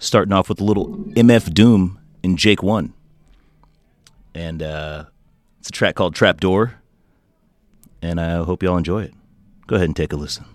Starting off with a little MF Doom in Jake One. And uh, it's a track called Trapdoor. And I hope y'all enjoy it. Go ahead and take a listen.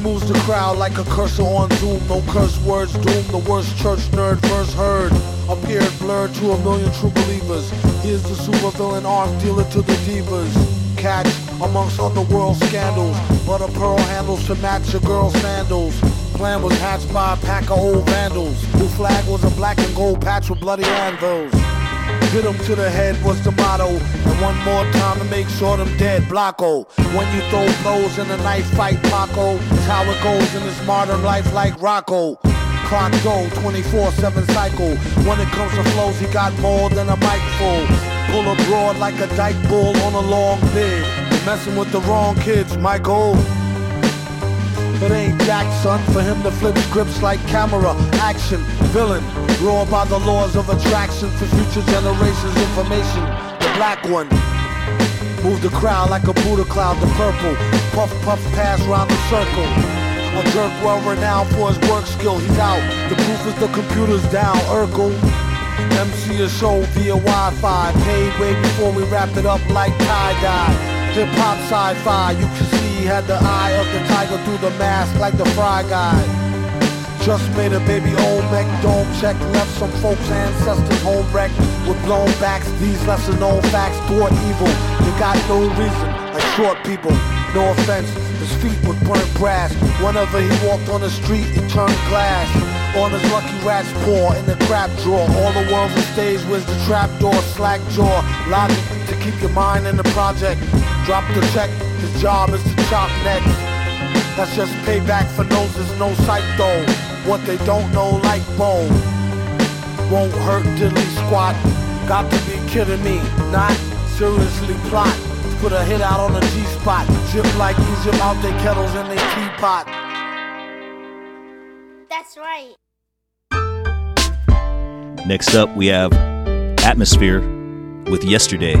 Moves the crowd like a cursor on Zoom. No curse words doom. The worst church nerd first heard. Appeared blurred to a million true believers. He is the supervillain arms dealer to the divas. Catch amongst underworld scandals. But a pearl handles to match a girl's sandals. Plan was hatched by a pack of old vandals. Whose flag was a black and gold patch with bloody anvils. Hit him to the head was the motto. And one more time to make sure them dead. Blocko. When you throw blows in a knife fight, Paco. It's how it goes in this modern life like Rocco. Clock go, 24-7 cycle. When it comes to flows, he got more than a mic full. Pull abroad like a dyke bull on a long bid. Messing with the wrong kids, Michael. It ain't Jack, son, for him to flip scripts like camera, action, villain. Raw by the laws of attraction for future generations' information. The black one. Move the crowd like a Buddha cloud, the purple. Puff, puff, pass round the circle. A jerk well renowned for his work skill, he's out. The proof is the computer's down, Urkel. MC a show via Wi-Fi, paid way before we wrap it up like tie-dye. Hip hop sci-fi, you can see he had the eye of the tiger through the mask like the Fry Guy. Just made a baby Olmec dome check, left some folks' ancestors home wrecked with blown backs. These lesser known facts toward evil. They got no reason, like short people. No offense, his feet were burnt brass. Whenever he walked on the street, he turned glass. On his lucky rat's paw in the crap drawer. All the world's a stage with the trap door, slack jaw. Logic to keep your mind in the project. Drop the check, his job is to chop necks. That's just payback for noses, no sight though. What they don't know, like bone. Won't hurt diddly squat. Got to be kidding me, not seriously plot. Put a hit out on the G spot. Jip like Egypt out their kettles and their teapot. That's right. Next up, we have Atmosphere with Yesterday.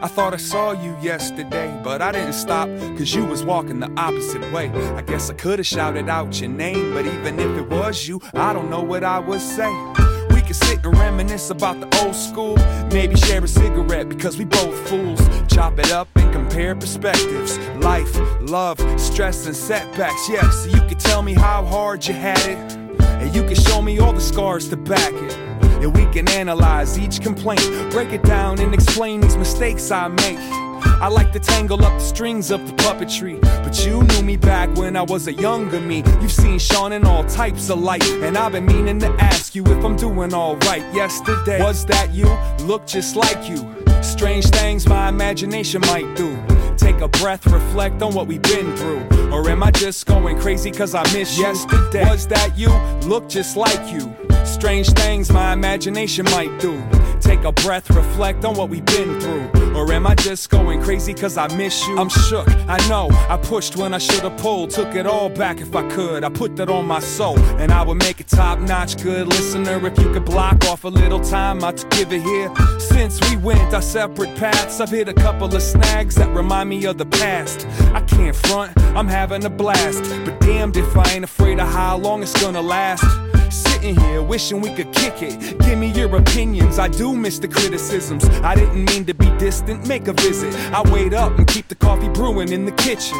I thought I saw you yesterday, but I didn't stop, cause you was walking the opposite way. I guess I could've shouted out your name, but even if it was you, I don't know what I would say. We could sit and reminisce about the old school, maybe share a cigarette because we both fools. Chop it up and compare perspectives. Life, love, stress, and setbacks. Yeah, so you can tell me how hard you had it, and you can show me all the scars to back it. And we can analyze each complaint, break it down, and explain these mistakes I make. I like to tangle up the strings of the puppetry, but you knew me back when I was a younger me. You've seen Sean in all types of light, and I've been meaning to ask you if I'm doing alright. Yesterday, was that you? Look just like you. Strange things my imagination might do. Take a breath, reflect on what we've been through. Or am I just going crazy cause I miss you? Yesterday, was that you? Look just like you. Strange things my imagination might do. Take a breath, reflect on what we've been through. Or am I just going crazy cause I miss you? I'm shook, I know. I pushed when I should've pulled. Took it all back if I could. I put that on my soul. And I would make it top notch good listener. If you could block off a little time, I'd give it here. Since we went our separate paths, I've hit a couple of snags that remind me of the past. I can't front, I'm having a blast. But damned if I ain't afraid of how long it's gonna last. Sitting here wishing we could kick it. Give me your opinions. I do miss the criticisms. I didn't mean to be distant. Make a visit. I wait up and keep the coffee brewing in the kitchen.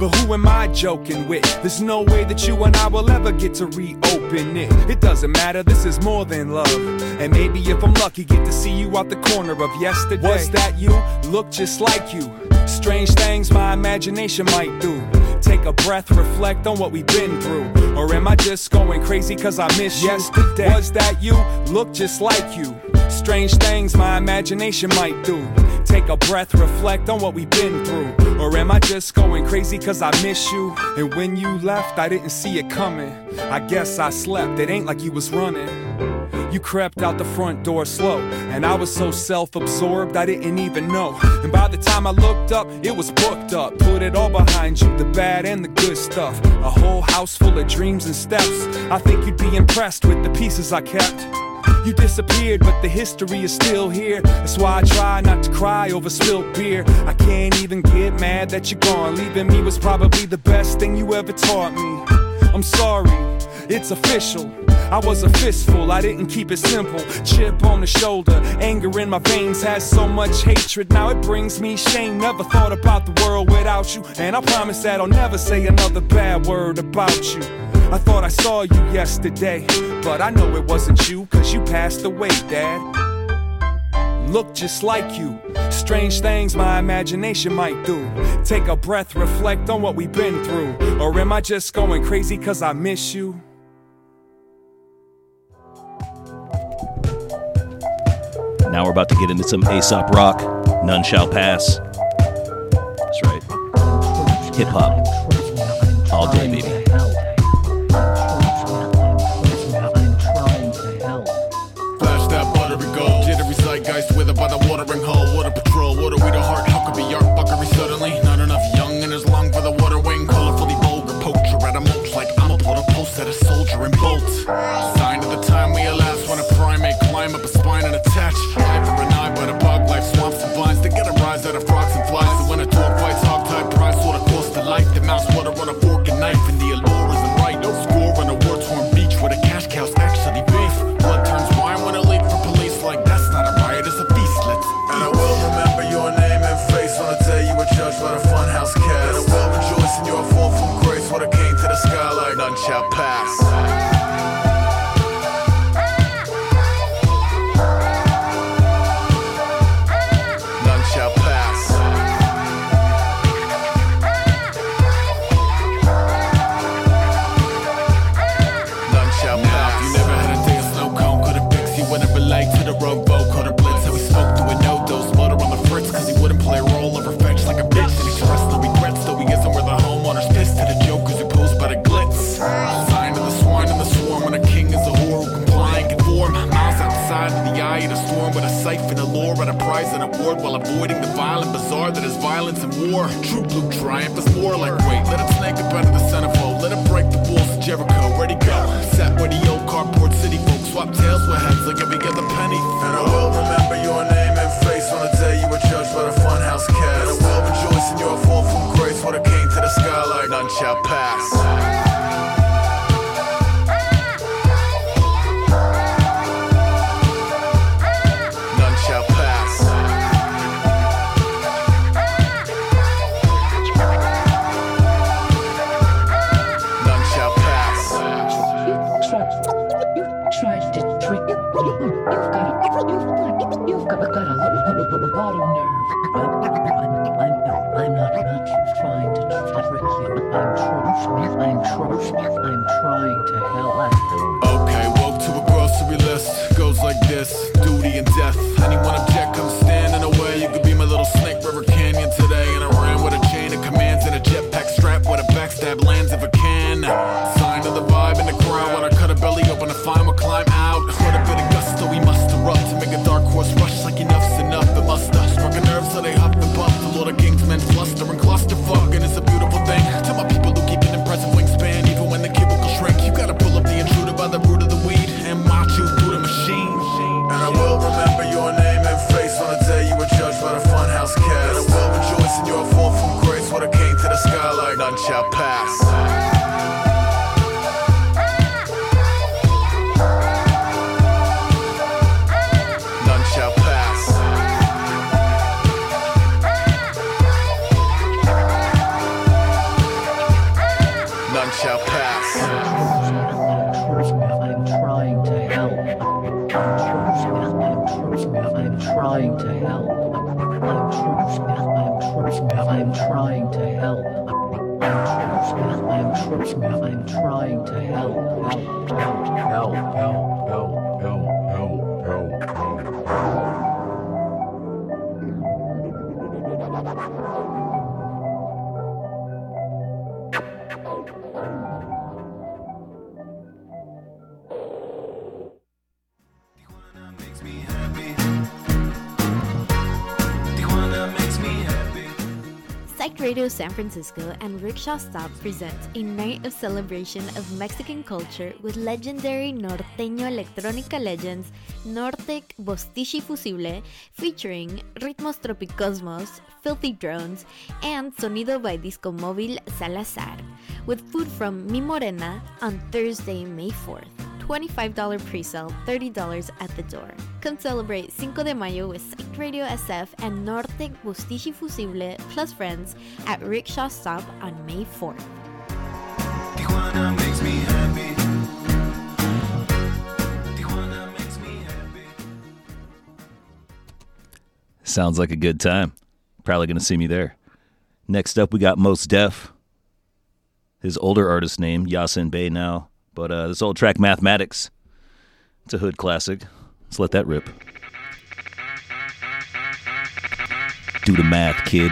But who am I joking with? There's no way that you and I will ever get to reopen it. It doesn't matter, this is more than love. And maybe if I'm lucky, get to see you out the corner of yesterday. Was that you? Look just like you. Strange things my imagination might do. Take a breath, reflect on what we've been through. Or am I just going crazy cause I miss you? Yesterday. Was that you? Look just like you. Strange things my imagination might do. Take a breath, reflect on what we've been through. Or am I just going crazy cause I miss you? And when you left, I didn't see it coming. I guess I slept, it ain't like you was running. You crept out the front door slow, and I was so self absorbed I didn't even know. And by the time I looked up, it was booked up. Put it all behind you, the bad and the good stuff. A whole house full of dreams and steps. I think you'd be impressed with the pieces I kept. You disappeared, but the history is still here. That's why I try not to cry over spilled beer. I can't even get mad that you're gone. Leaving me was probably the best thing you ever taught me. I'm sorry, it's official. I was a fistful, I didn't keep it simple. Chip on the shoulder, anger in my veins has so much hatred. Now it brings me shame. Never thought about the world without you. And I promise that I'll never say another bad word about you. I thought I saw you yesterday, but I know it wasn't you, cause you passed away, Dad. Look just like you. Strange things my imagination might do. Take a breath, reflect on what we've been through. Or am I just going crazy cause I miss you? Now we're about to get into some Aesop rock. None shall pass. That's right. Hip hop. All day, baby. Violence and war. True blue triumph is more like wait. Let it snake up out of the centerfold. Let it break the walls of Jericho. Ready go. Sat where the old carport city folks swap tails with heads like every other penny. And I will remember your name and face on the day you were judged by the funhouse cast. And I will rejoice in your fall from grace when it came to the sky like None shall pass. San Francisco and Rickshaw Stop present a night of celebration of Mexican culture with legendary norteño electrónica legends Nortec Bostichi Fusible featuring Ritmos Tropicosmos, Filthy Drones, and Sonido by Disco Móvil Salazar, with food from Mi Morena on Thursday, May 4th. $25 pre-sale, $30 at the door. Come celebrate Cinco de Mayo with Psych Radio SF and Nortec Bustichi Fusible plus friends at Rickshaw Stop on May 4th. Tijuana makes me happy. Tijuana makes me happy. Sounds like a good time. Probably going to see me there. Next up, we got Mos Def. His older artist name, Yasin Bey now. But uh, this old track, Mathematics. It's a hood classic. Let's let that rip. Do the math, kid.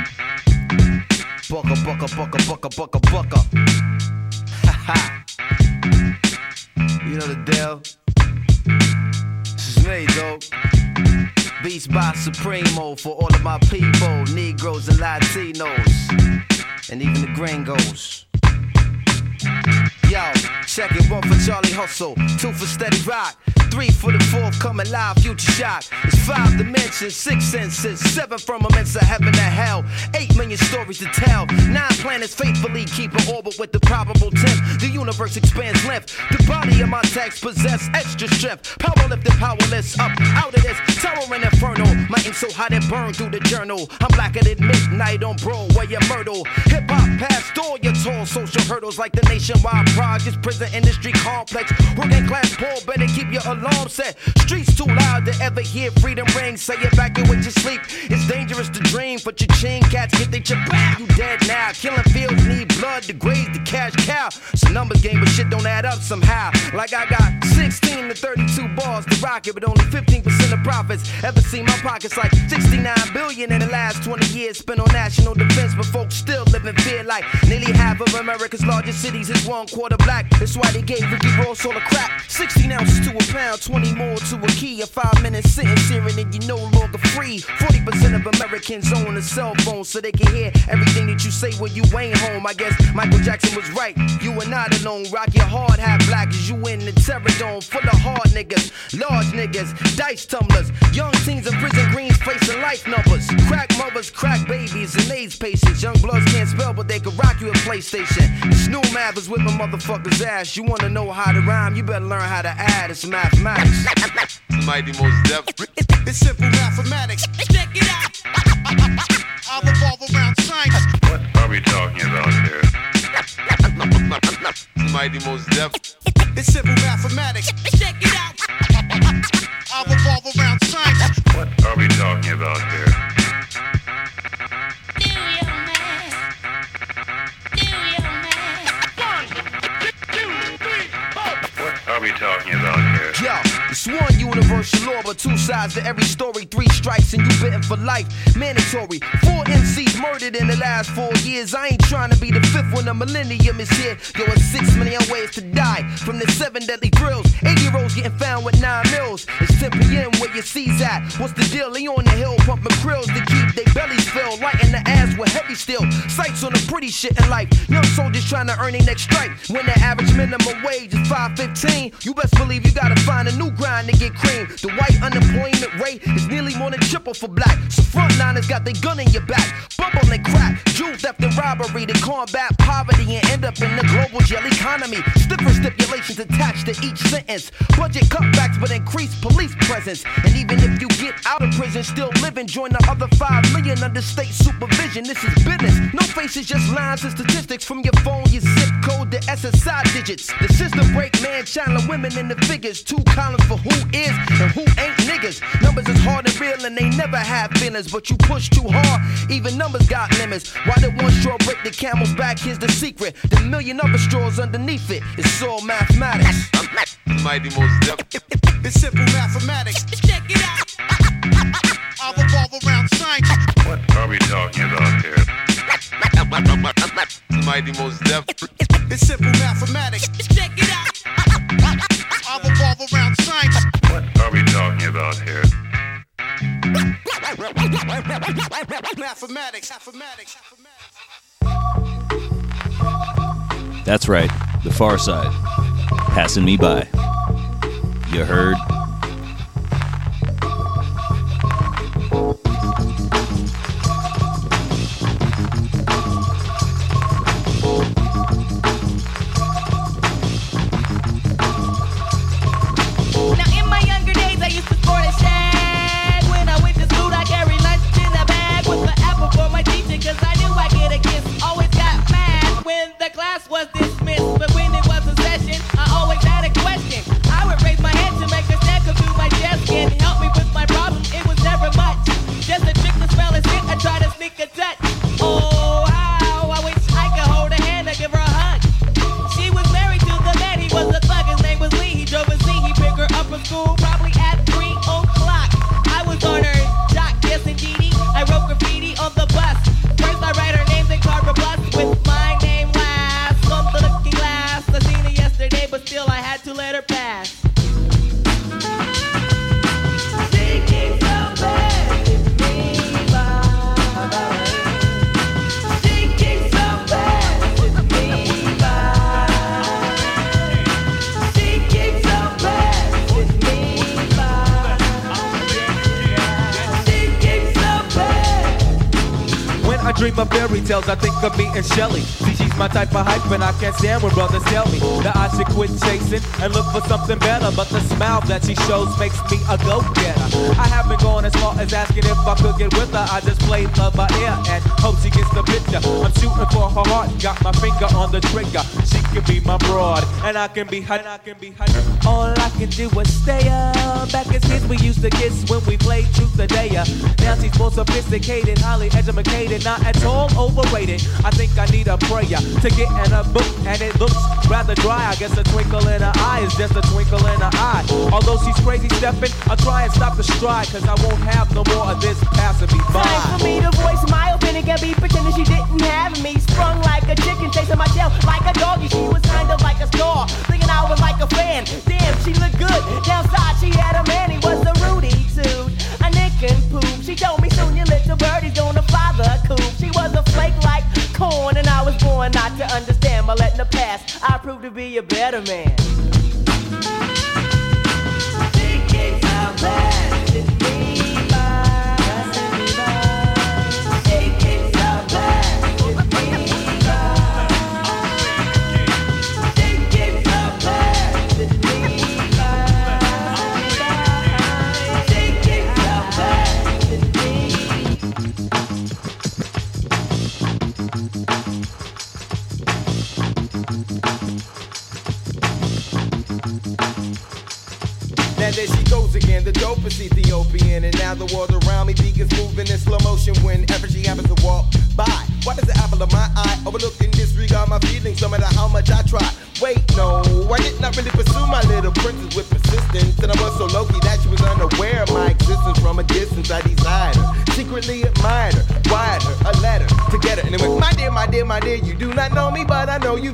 Bucka, bucka, bucka, bucka, bucka, bucka. Ha ha. You know the deal. This is me, though. Beats by Supremo for all of my people, Negroes and Latinos, and even the gringos. Yo, check it, one for Charlie Hustle, two for Steady Rock, three for the fourth coming live, future shock. It's five dimensions, six senses, seven firmaments of heaven and hell, eight million stories to tell, nine planets faithfully keep an orbit with the probable tenth. The universe expands length, the body of my text possess extra strength, power lifted, powerless, up out of this tower and inferno. My ink so hot it burned through the journal. I'm blacker than midnight on Broadway and Myrtle. Hip hop past all your tall social hurdles like the nationwide projects, prison industry complex. Working class poor, better keep your alarm set. Streets too loud to ever hear freedom ring. Say it back in with your sleep. It's dangerous to dream, but your chin cats get they chip back. You dead now. Killing fields need blood to graze the cash cow. It's a numbers game, but shit don't add up somehow. Like I got 16 to 32 bars to rock it, but only 15% of profits. Ever seen my pockets like 69 billion in the last 20 years spent on national defense, but folks still live in fear like nearly half of America's largest cities is one quarter black. That's why they gave Ricky Ross all the crap. 16 ounces to a pound, 20 more to a key. A five minute sentence here and you're no longer free. 40% of Americans own a cell phone so they can hear everything that you say when you ain't home. I guess Michael Jackson was right. You are not alone. Rock your hard hat black as you in the terror dome. Full of hard niggas, large niggas, dice tumblers. Young teens in prison greens facing life numbers. Crack mothers, crack babies, and AIDS patients. Young bloods can't spell, but they can rock you a PlayStation. This new math is whipping motherfuckers' ass. You wanna know how to rhyme? You better learn how to add. It's mathematics. Mighty Mos Def. It's simple mathematics. Check it out. I revolve around science. What are we talking about here? Mighty Mos Def. It's simple mathematics. Check it out. I revolve around science. What are we talking about here? What are we talking about here? Yo, it's one universal law, but two sides to every story. Three strikes and you bitten for life. Mandatory. Four MCs murdered in the last four years. I ain't trying to be the fifth when the millennium is here. Yo, it's six million ways to die from the seven deadly thrills. 80 year olds getting found with nine mils. It's 10 p.m. where your C's at. What's the deal? They on the hill pumping krills to keep their bellies filled. Lighting the ass with heavy steel. Sights on the pretty shit in life. Young soldiers trying to earn their next strike. When the average minimum wage is 515, you best believe you gotta find a new grind to get cream. The white unemployment rate is nearly more than triple for black. So frontliners got their gun in your back. Bubble and crack, jewel theft and robbery to combat poverty and end up in the global jail economy. Stiffer stipulations attached to each sentence. Budget cutbacks but increased police presence. And even if you get out of prison, still living, join the other 5 million under state supervision. This is business. No faces, just lines and statistics from your phone, your zip code, the SSI digits. The system break man, channeling women in the figures. Two columns for who is and who ain't niggas. Numbers is hard and real and they never have feelings, but you push too hard. Even numbers got limits. Why did one straw break the camel's back? Here's the secret. The million other straws underneath it. It's all mathematics. Mighty Mos Def. It's simple mathematics. Check it out. I revolve around science. What are we talking about here? Mighty Mos Def. It's simple mathematics. Check it out. I revolve around science. What are we talking about here? Mathematics. Mathematics. That's right, the Pharcyde. Passing me by. You heard? And Shelly. See, she's my type of hype, and I can't stand when brothers tell me that I should quit chasing and look for something better. But the smile that she shows makes me a go-getter. I haven't gone as far as asking if I could get with her. I just play love by ear and hope she gets the picture. I'm shooting for her heart, got my finger on the trigger. She can be my broad, and I can be. And I can be her. All I can do is stay up. Back as kids, we used to kiss when we played truth or dare. Now she's more sophisticated, highly educated, not at all overrated. I think I need a prayer to get in a book, and it looks rather dry. I guess a twinkle in her eye is just a twinkle in her eye. Although she's crazy stepping, I'll try and stop the stride, cause I won't have no more of this passing me by. Time for me to voice my opinion, can be pretending she didn't have me. Sprung like a chicken, chasing my tail like a doggy. She was kind of like a star, thinking I was like a fan. Damn, she looked good. Downside, she had a man, he was to understand. But letting the past, I proved to be a better man. She keeps so bad with me,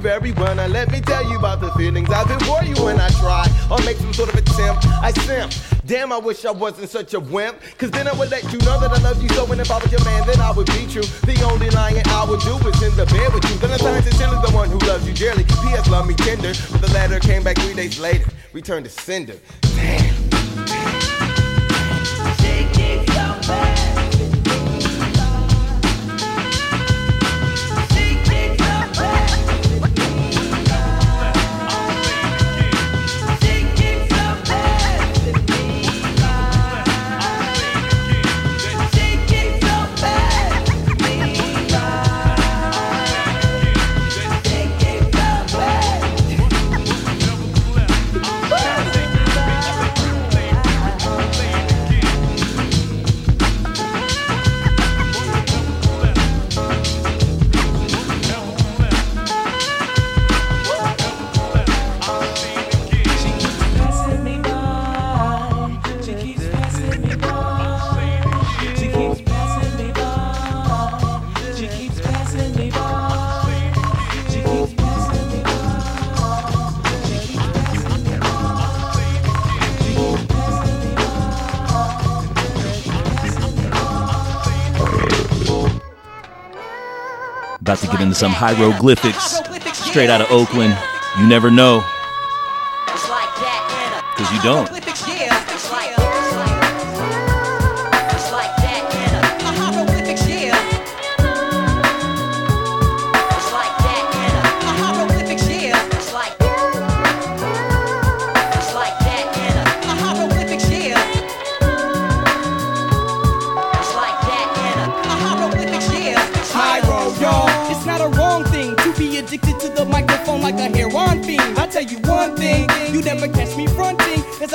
well. Now let me tell you about the feelings I've been for you when I try or make some sort of attempt. I simp. Damn, I wish I wasn't such a wimp. Cause then I would let you know that I love you so. And if I was your man, then I would be true. The only lying I would do is in the bed with you. Then I turn sincerely the one who loves you dearly. P.S. Love me tender. But the letter came back three days later. Returned to sender. Damn. Into some hieroglyphics. Hieroglyphics, straight out of Oakland. You never know, because you don't.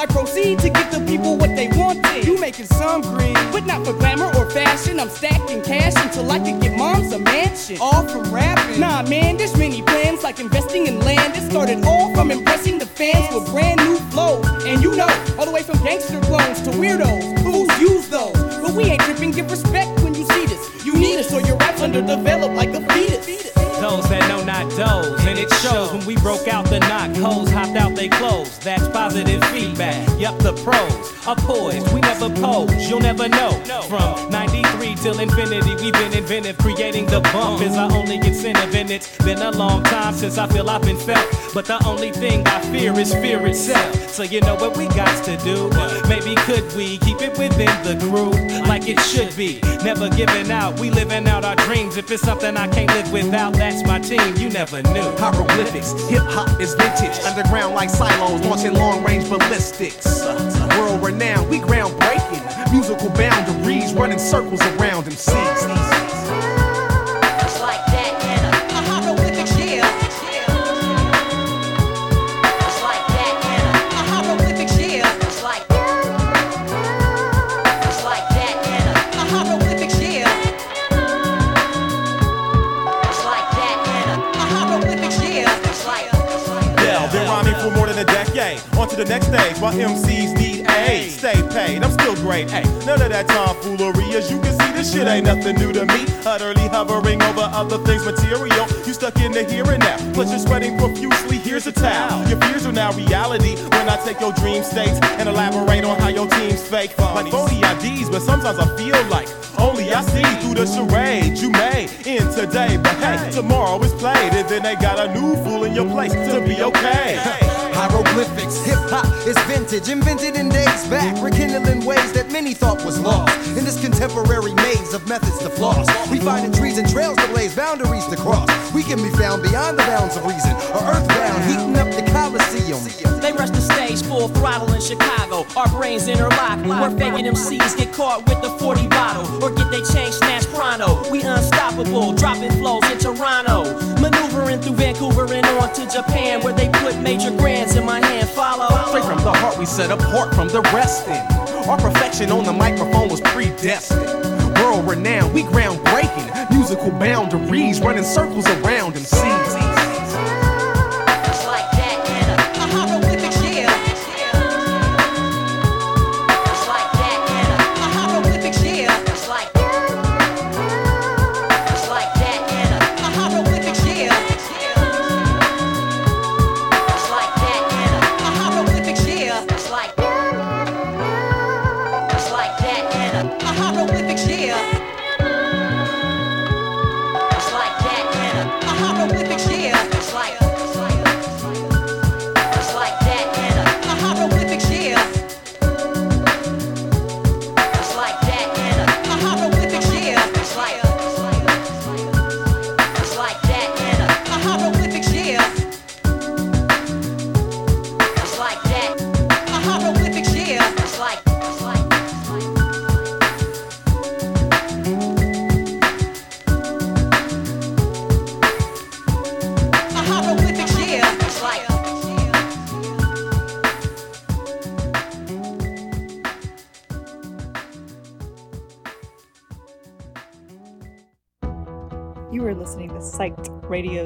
Proceed to give the people what they wanted. You making some green, but not for glamour or fashion. I'm stacking cash until I can get moms a mansion. All from rapping. Nah, man, there's many plans like investing in land. It started all from impressing the fans with brand new flows. And you know, all the way from gangster clones to weirdos, fools use those. But we ain't tripping, give respect when you see this. You need us or your rap's underdeveloped like a fetus. Those that know not those, and it shows when we broke out the knock, hoes hopped out they clothes. Pros are poised. We never pose, you'll never know. From 93 till infinity, we've been inventive. Creating the bump is our only incentive, and it's been a long time since I feel I've been felt. But the only thing I fear is fear itself. So you know what we got to do? Maybe could we keep it within the crew like it should be? Never giving out, we living out our dreams. If it's something I can't live without, that's my team. You never knew. Hieroglyphics, hip hop is vintage. Underground like silos, launching long range ballistics. World renowned, we groundbreaking. Musical boundaries, running circles around MCs. Yeah, been rhyming for more than a decade. On to the next stage while MCs need aid. Stay paid, I'm still great. Hey, none of that tomfoolery. As you can see, this shit ain't nothing new to me. Utterly hovering over other things material. You stuck in the here and now. Plus you're sweating profusely. Here's a towel. Your fears are now reality when I take your dream states and elaborate on how your team's fake. Like phony IDs, but sometimes I feel like only I see through the charade you made in today. But hey, tomorrow is played, and then they got a new fool in your place to be okay. Hieroglyphics, hip hop is vintage, invented in days back, rekindling ways that many thought was lost. In this contemporary maze of methods to floss, we find the trees and trails to blaze, boundaries to cross. We can be found beyond the bounds of reason, or earthbound, heating up the Coliseum. They rush the stage full throttle in Chicago. Our brains interlock. Where faking MCs get caught with the 40 bottle or get they chain snatched pronto. We unstoppable, dropping flows in Toronto. Maneuvering through Vancouver and on to Japan where they put major grands in my hand. Follow. Straight from the heart, we set apart from the rest. In. Our perfection on the microphone was predestined. World renowned, we groundbreaking. Musical boundaries, running circles around MCs.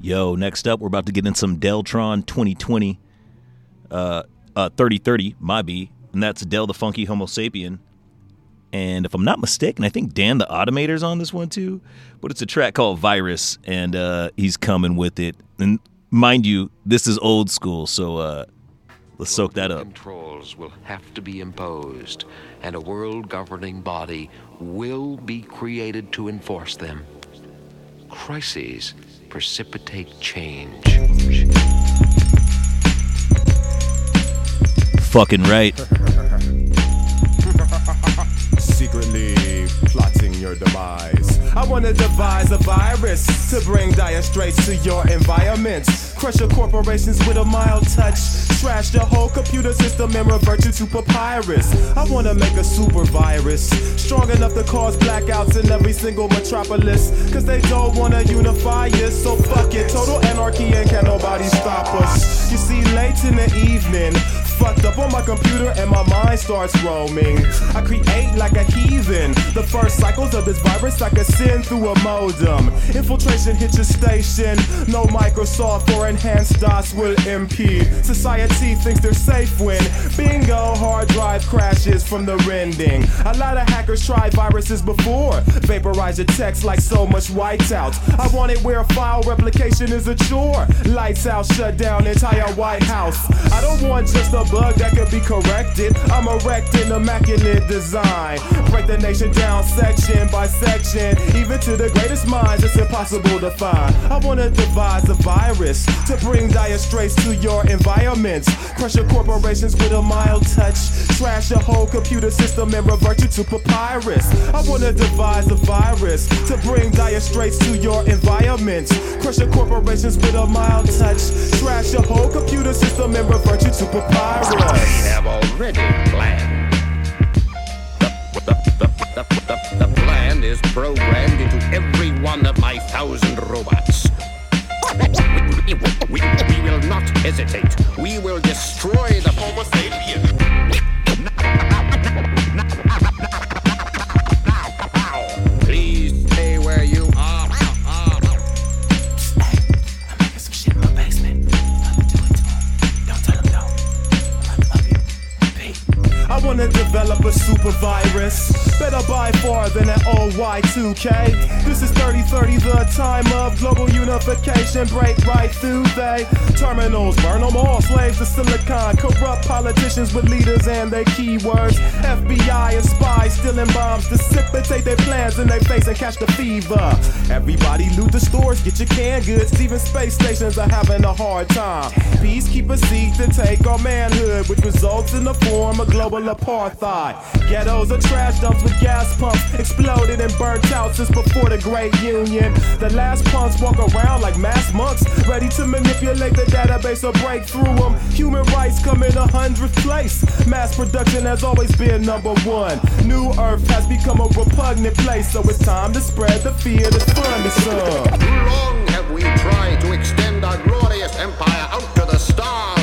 Yo, next up, we're about to get in some Deltron 2020, uh, uh, 3030, my B, and that's Del the Funky Homosapien. And if I'm not mistaken, I think Dan the Automator's on this one too. But it's a track called Virus, and uh, he's coming with it. And mind you, this is old school, so uh, let's soak that up. Controls will have to be imposed, and a world governing body will be created to enforce them. Crises precipitate change. Fucking right. Secretly plotting your demise. I wanna devise a virus to bring dire straits to your environment. Crush your corporations with a mild touch. Trash your whole computer system and revert you to papyrus. I wanna make a super virus strong enough to cause blackouts in every single metropolis. Cause they don't wanna unify us, so fuck it. Total anarchy and can nobody stop us. You see, late in the evening, fucked up on my computer and my mind starts roaming. I create like a heathen. The first cycles of this virus I can send through a modem. Infiltration hit your station. No Microsoft or enhanced DOS will impede. Society thinks they're safe when bingo hard drive crashes from the rending. A lot of hackers tried viruses before. Vaporize your text like so much whiteout. I want it where file replication is a chore. Lights out, shut down entire White House. I don't want just a bug that could be corrected. I'm erecting immaculate design. Break the nation down section by section. Even to the greatest minds, it's impossible to find. I wanna devise a virus to bring dire straits to your environments. Crush your corporations with a mild touch. Trash your whole computer system and revert you to papyrus. I wanna devise a virus to bring dire straits to your environments. Crush your corporations with a mild touch. Trash your whole computer system and revert you to papyrus. I have already planned. The, the, the, the, the, plan is programmed into every one of my thousand robots. We, we, we, will not hesitate. We will destroy the Homo sapien. Wanna develop a super virus. Better by far than that old Y2K. This is 3030, the time of global unification. Break right through they terminals. Burn them all. Slaves to silicon. Corrupt politicians with leaders and their keywords. FBI and spies stealing bombs. Dissipate their plans in their face and catch the fever. Everybody loot the stores, get your canned goods. Even space stations are having a hard time. Peacekeepers seek to take our manhood, which results in the form of global apartheid. Ghettos are trash dumps with gas pumps exploded and burnt out since before the Great Union. The last punks walk around like mass monks, ready to manipulate the database or break through them. Human rights come in a hundredth place. Mass production has always been number one. New Earth has become a repugnant place, so it's time to spread the fear that's fun to some. Long have we tried to extend our glorious empire out to the stars,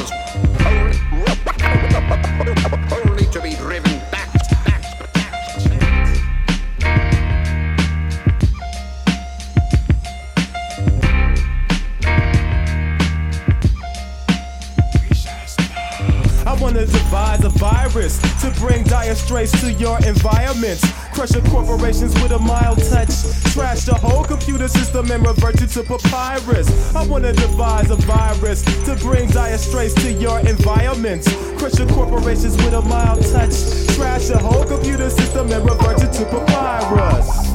bring dire straits to your environments. Crush your corporations with a mild touch. Trash the whole computer system and revert you to papyrus. I wanna devise a virus to bring dire straits to your environments. Crush your corporations with a mild touch. Trash the whole computer system and revert you to papyrus.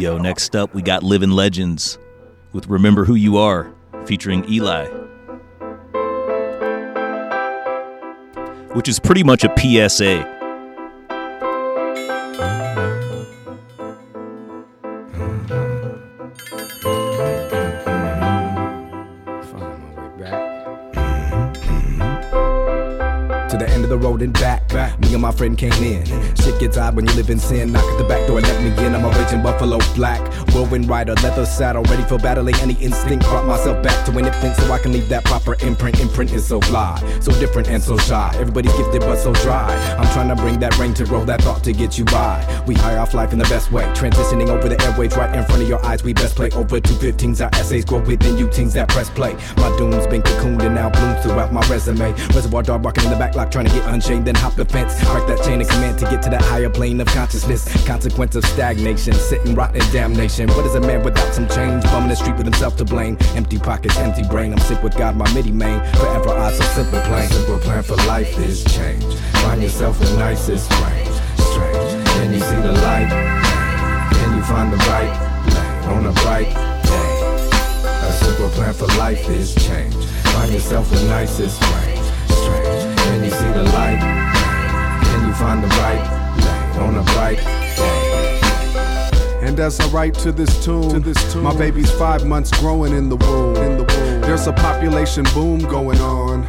Yo, next up, we got Living Legends with Remember Who You Are featuring Eligh. Which is pretty much a PSA. Friend came in. Shit gets odd when you live in sin. Knock at the back door, and let me in. I'm a raging buffalo black. Whirlwind rider, leather saddle, ready for battling any instinct. Brought myself back to an infant so I can leave that proper imprint. Imprint is so fly, so different and so shy. Everybody's gifted but so dry. I'm trying to bring that rain to roll that thought to get you by. We high off life in the best way. Transitioning over the airwaves right in front of your eyes. We best play over 215s. Our essays grow within you teens that press play. My doom's been cocooned and now blooms throughout my resume. Reservoir dog walking in the back like trying to get unchained, then hop the fence. Break that chain of command to get to that higher plane of consciousness. Consequence of stagnation, sitting rotten damnation. What is a man without some change? Bumming the street with himself to blame. Empty pockets, empty brain. I'm sick with God, my MIDI main. Forever I so simple plain. Simple plan for life is change. Find yourself the nicest range. Strange. Can you see the light? Can you find the right lane on a bright day? A simple plan for life is change. Find yourself the nicest range. Strange. Can you see the light? Find the right lane on bright day? And as I write to this tune, to this tune, my baby's five months growing in the womb. In the womb. There's a population boom going on.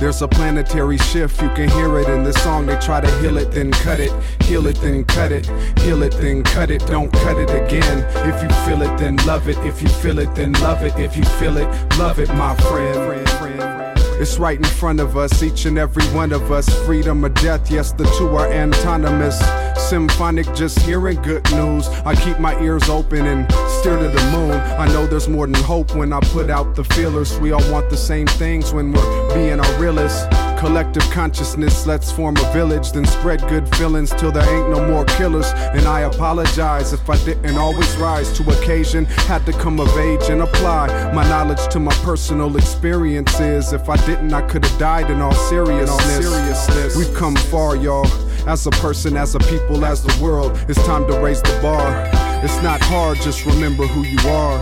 There's a planetary shift, you can hear it in this song. They try to heal it, then cut it. Heal it, then cut it. Heal it, then cut it. Don't cut it again. If you feel it, then love it. If you feel it, then love it. If you feel it, love it, my friend. It's right in front of us, each and every one of us. Freedom or death, yes, the two are antonymous. Symphonic, just hearing good news. I keep my ears open and steer to the moon. I know there's more than hope when I put out the feelers. We all want the same things when we're being our realest. Collective consciousness, let's form a village, then spread good feelings till there ain't no more killers. And I apologize if I didn't always rise to occasion. Had to come of age and apply my knowledge to my personal experiences. If I didn't, I could have died in all seriousness. We've come far, y'all. As a person, as a people, as the world, it's time to raise the bar. It's not hard, just remember who you are.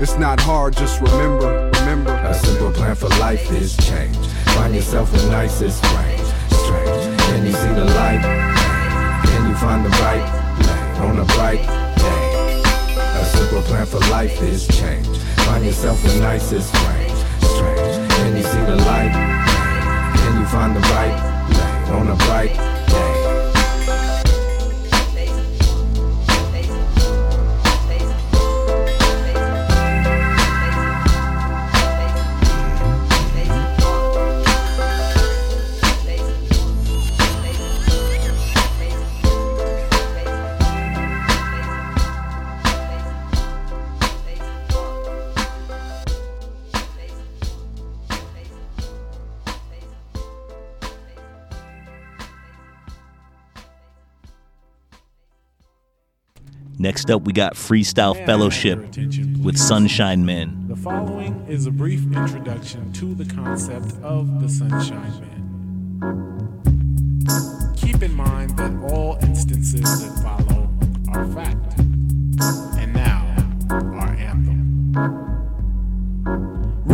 It's not hard, just remember, remember. A simple plan for life is change. Find yourself the nicest range. Strange. Can you see the light? Can you find the right lane on a bright day? A simple plan for life is change. Find yourself the nicest range. Strange. Can you see the light? Can you find the right lane on a bright day? Next up, we got Freestyle Fellowship with Sunshine Men. The following is a brief introduction to the concept of the Sunshine Men. Keep in mind that all instances that follow are fact. And now, our anthem.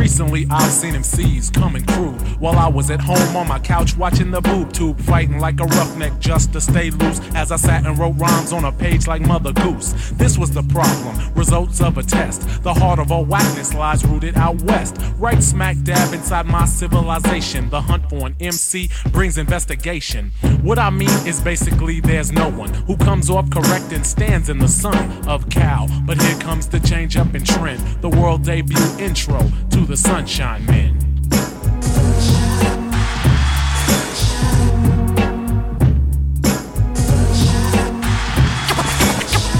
Recently, I've seen MCs coming crude while I was at home on my couch watching the boob tube, fighting like a roughneck just to stay loose as I sat and wrote rhymes on a page like Mother Goose. This was the problem, results of a test. The heart of all whackness lies rooted out west, right smack dab inside my civilization. The hunt for an MC brings investigation. What I mean is basically there's no one who comes off correct and stands in the sun of Cal. But here comes the change up in trend, the world debut intro to the Sunshine Men.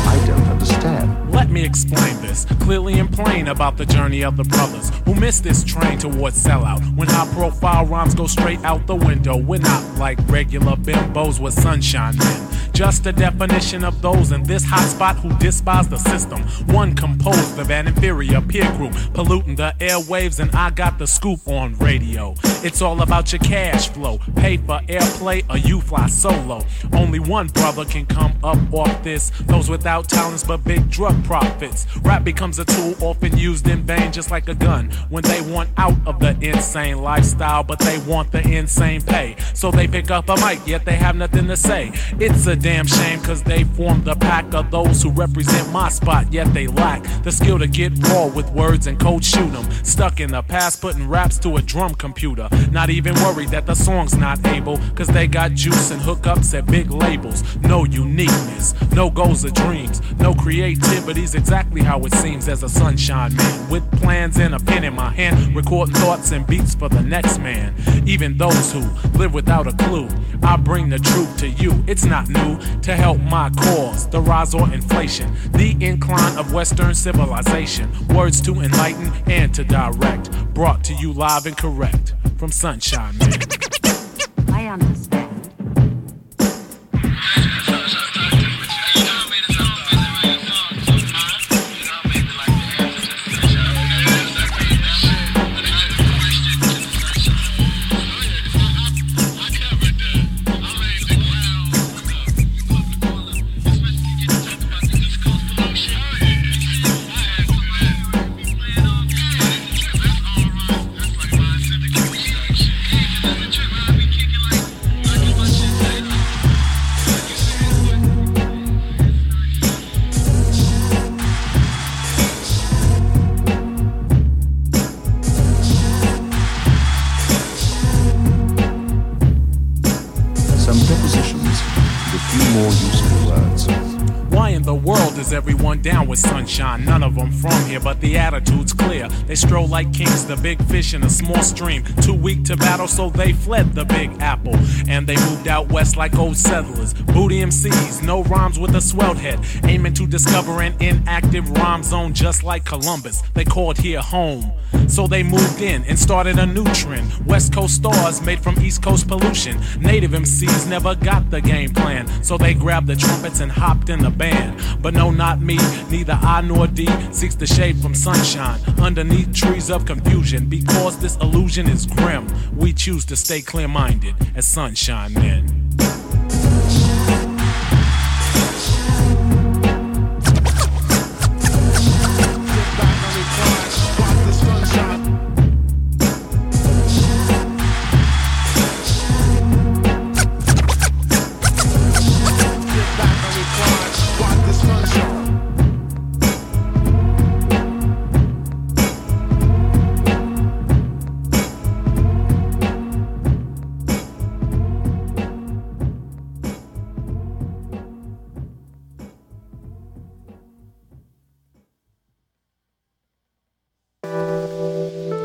I don't understand. Let me explain this clearly and plain about the journey of the brothers who missed this train towards sellout. When high profile rhymes go straight out the window, we're not like regular bimbos with sunshine men. Just a definition of those in this hot spot who despise the system. One composed of an inferior peer group, polluting the airwaves, and I got the scoop on radio. It's all about your cash flow, pay for airplay, or you fly solo. Only one brother can come up off this. Those without talents but big drug profits. Rap becomes a a tool often used in vain, just like a gun. When they want out of the insane lifestyle, but they want the insane pay. So they pick up a mic, yet they have nothing to say. It's a damn shame, cause they form the pack of those who represent my spot, yet they lack the skill to get raw with words and cold shoot 'em. Stuck in the past, putting raps to a drum computer. Not even worried that the song's not able, cause they got juice and hookups at big labels. No uniqueness, no goals or dreams, no creativity's exactly how it seems as a sunshine man. With plans and a pen in my hand, recording thoughts and beats for the next man. Even those who live without a clue, I bring the truth to you. It's not new to help my cause, the rise or inflation, the incline of Western civilization. Words to enlighten and to direct, brought to you live and correct from Sunshine Man. I understand. With sunshine? None of them from here, but the attitude's clear. They stroll like kings, the big fish in a small stream. Too weak to battle, so they fled the big apple. And they moved out west like old settlers. Booty MCs, no rhymes with a swelled head. Aiming to discover an inactive rhyme zone just like Columbus. They called here home. So they moved in and started a new trend. West Coast stars made from East Coast pollution. Native MCs never got the game plan. So they grabbed the trumpets and hopped in the band. But no, not me. Neither I nor D seeks the shade from sunshine underneath trees of confusion. Because this illusion is grim, we choose to stay clear minded as sunshine men.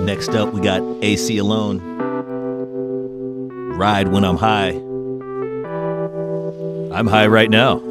Next up, we got AC Alone. Ride when I'm high. I'm high right now.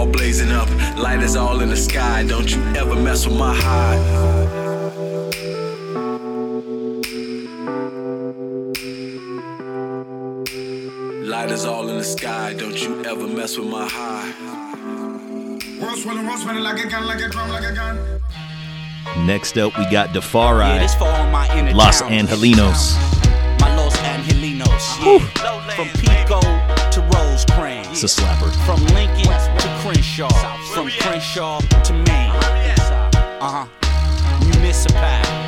All blazing up. Light is all in the sky. Don't you ever mess with my high. Mess with my high. Ross running, Ross running like a gun, like a drum, like a gun. Next up, we got Defari, Yeah, this for all my inner Los. Angelinos. My Los Angelinos. Yeah. From Pico to Rose Rosecrans. It's a slapper. From Lincoln to Crenshaw. From Crenshaw to Maine. Uh huh. Municipal.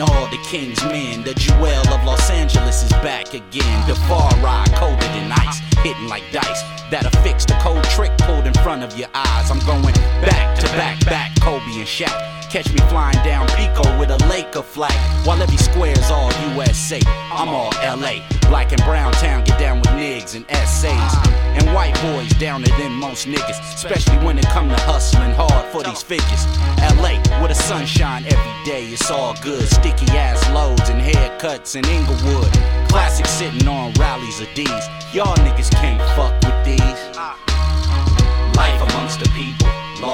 And all the king's men. The jewel of Los Angeles is back again. The far ride coated in ice, hitting like dice. That'll fix the cold trick pulled in front of your eyes. I'm going back to back, back, Kobe and Shaq. Catch me flying down Pico with a Laker flag. While every square's all USA, I'm all LA. Black and brown town get down with niggas and essays. And white boys downer than most niggas. Especially when it come to hustling hard for these figures. LA, with the sunshine every day, it's all good. Sticky ass loads and haircuts in Inglewood. Classic sitting on rallies of these. Y'all niggas can't fuck with these.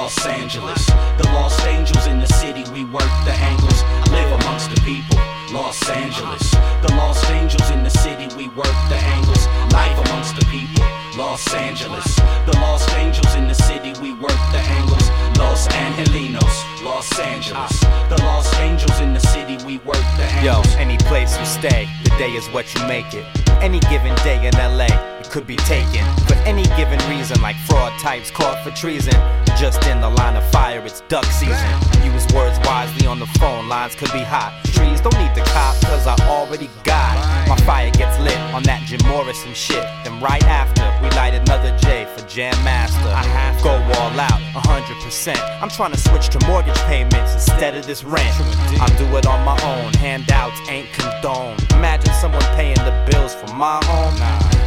Los Angeles. The Lost Angels in the city, we work the angles. Live amongst the people, Los Angeles. The Lost Angels in the city, we work the angles. Life amongst the people, Los Angeles. The Lost Angels in the city, we work the angles. Los Angelinos, Los Angeles. The Lost Angels in the city, we work the angles. Yo, any place you stay, the day is what you make it. Any given day in LA, it could be taken for any given reason, like fraud types caught for treason. Just in the line of fire, it's duck season. Use words wisely on the phone, lines could be hot. Trees don't need the cop, cause I already got it. My fire gets lit on that Jim Morrison shit. Then right after, we light another J for Jam Master. I have to go all out, 100%. I'm trying to switch to mortgage payments instead of this rent. I do it on my own, handouts ain't condoned. Imagine someone paying the bills for my home.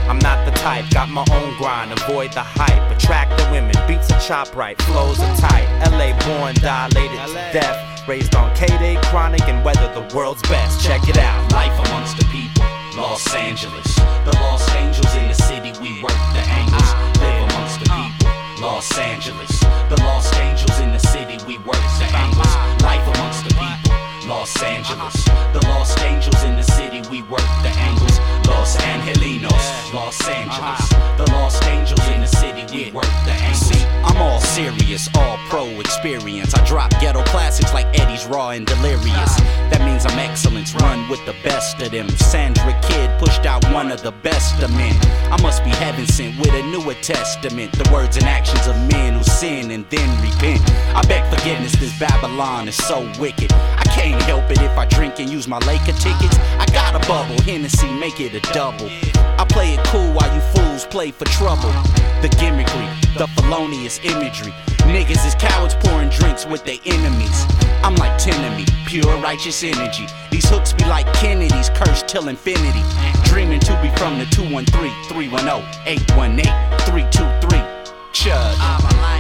I'm not the type, got my own grind, avoid the hype. Attract the women, beats are chop right, flows are tight. LA born, dilated to death. Raised on K-Day Chronic and weather the world's best. Check it out. Life amongst the people, Los Angeles. The Lost Angels in the city, we work the angles. Live amongst the people, Los Angeles. The Lost Angels in the city, we work the angles. Life amongst the people, Los Angeles. The Lost Angels in the city, we work the angles. Los Angelinos, Los Angeles. The Lost Angels in the city, we work the angles. I'm all serious, all pro experience. I drop ghetto classics like Eddie's Raw and Delirious. That means I'm excellence, run with the best of them. Sandra Kid pushed out one of the best of men. I must be heaven sent with a newer testament. The words and actions of men who sin and then repent. I beg forgiveness, this Babylon is so wicked. I can't help it if I drink and use my Laker tickets. I got a bubble, Hennessy, make it a double. I play it cool while you fools play for trouble. The gimmickry, the felonious imagery. Niggas is cowards pouring drinks with their enemies. I'm like Tenemy, pure righteous energy. These hooks be like Kennedy's, cursed till infinity. Dreaming to be from the 213 310 818 323. Chud.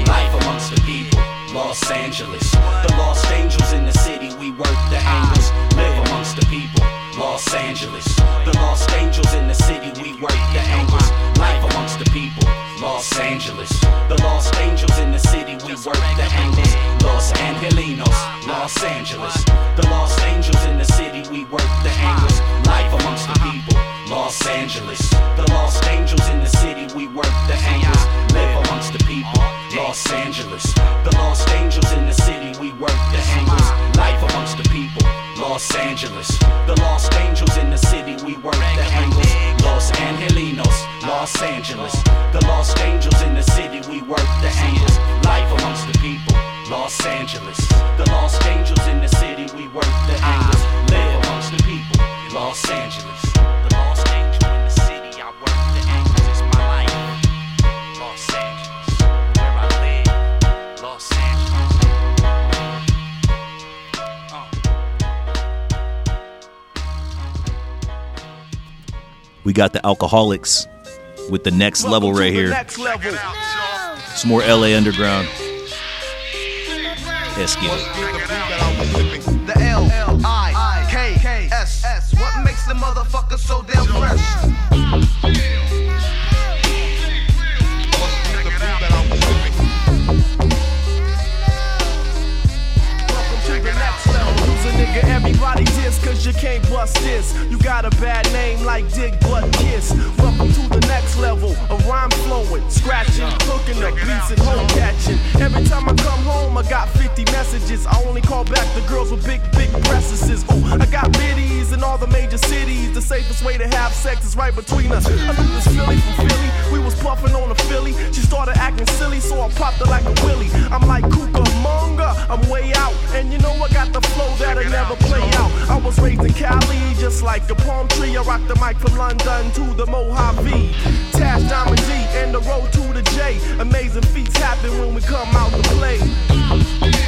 Life amongst the people. Los Angeles. The Lost Angels in the city, we work the angles. Live amongst the people. Los Angeles. The Lost Angels in the city, we work the angles. Life amongst the people. Los Angeles. The Lost Angels in the city, we work the angles. Los Angelinos, Los Angeles. The Lost Angels in the city, we work the angles. Life amongst the people. Los Angeles. The Lost Angels in the city, we work the angles. Live amongst the people. Los Angeles. The Lost Angels in the city, we work the angles. Life amongst the people. Los Angeles. The Lost Angels in the city, we work the angles. Los Angelinos, Los Angeles. The Lost Angels in the city, we work the angles. Life amongst the people. Los Angeles. The Lost Angels in the city, we work the angles. Live amongst the people. Los Angeles. We got the Alkaholiks with the next level right here. Next level. It's more LA Underground. Let's get it. The L I K S S. What makes the motherfucker so damn fresh? Everybody diss cause you can't bust this. You got a bad name like Dick Butt Kiss. Welcome to the next level. A rhyme flowing, scratching, hooking up beats and home catching. Every time I come home, I got 50 messages. I only call back the girls with big, big breasts. Oh, I got biddies in all the major cities. The safest way to have sex is right between us. I knew this Philly from Philly. We was puffing on a Philly. She started acting silly, so I popped her like a willy. I'm like Cucamonga, I'm way out. And you know I got the flow that'll never play out. I was raised in Cali, just like a palm tree. I rocked the mic from London to the Mojave. Tash Diamond D and the road to the J. Amazing feats happen when we come out to play.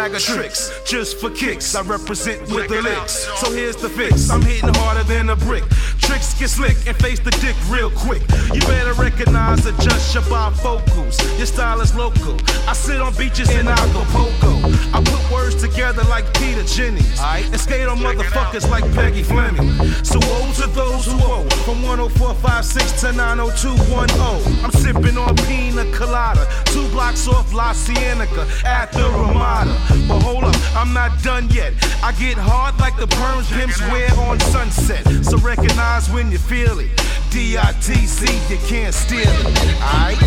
Bag of tricks, just for kicks. I represent with the licks. So here's the fix. I'm hitting harder than a brick. Tricks get slick and face the dick real quick. You better recognize, adjust your bifocals. Your style is local. I sit on beaches in Acapulco. I put words together like Peter Jennings. And skate on motherfuckers like Peggy Fleming. So woe to those who owe. From 10456 to 90210. I'm sipping on pina colada. Two blocks off La Cienega at the Ramada. But hold up, I'm not done yet. I get hard like the perms pimps wear on sunset. So recognize when you feel it. D-I-T-C, you can't steal it. Alright?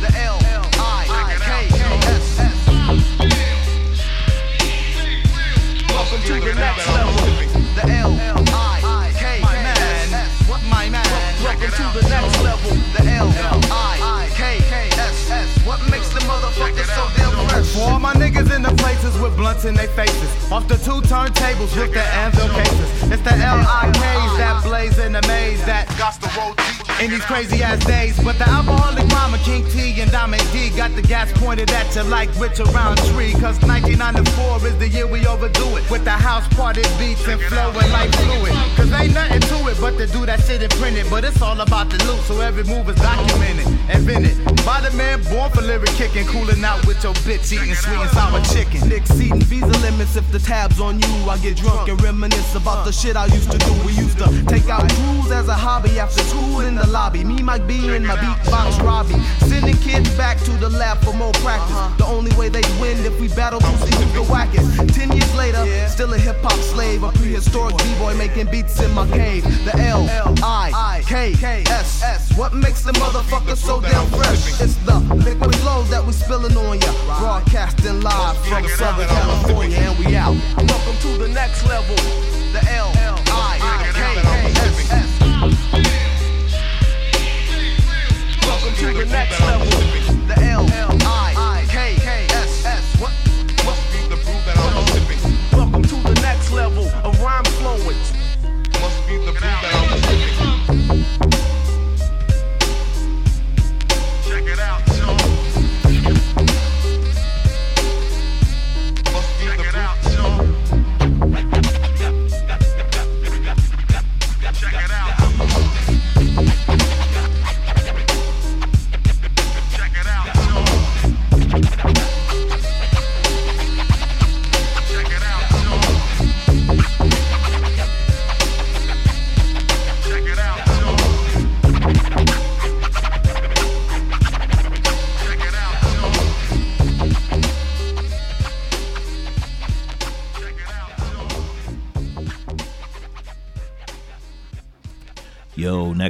The L I K S S. Welcome to the next level. The L places in their faces. Off the two turntables with the anvil cases. It's the L-I-Ks that blaze in the maze that got the road in these crazy ass days. But the alcoholic mama, King T and Diamond D got the gas pointed at you like Richard Roundtree. Cause 1994 is the year we overdo it. With the house party beats and flowing like fluid. Cause ain't nothing to it but to do that shit and print it, but it's all about the loot, so every move is documented, invented. By the man born for lyric kicking, cooling out with your bitch eating sweet and sour chicken. Exceeding visa limits if the tab's on you. I get drunk and reminisce about the shit I used to do. We used to take out cruise as a hobby after school in the lobby. Me, Mike B, and my beatbox Robbie. Sending kids back to the lab for more practice. Uh-huh. The only way they win if we battle who's the wackest. Ten years later, still a hip hop slave, a prehistoric b-boy making beats in my cave. The L I K S S. What makes the motherfucker so damn fresh? It's the liquid flow that we spilling on ya. Broadcasting live from Southern California, and we out. Welcome to the next level. The L to the next level. The L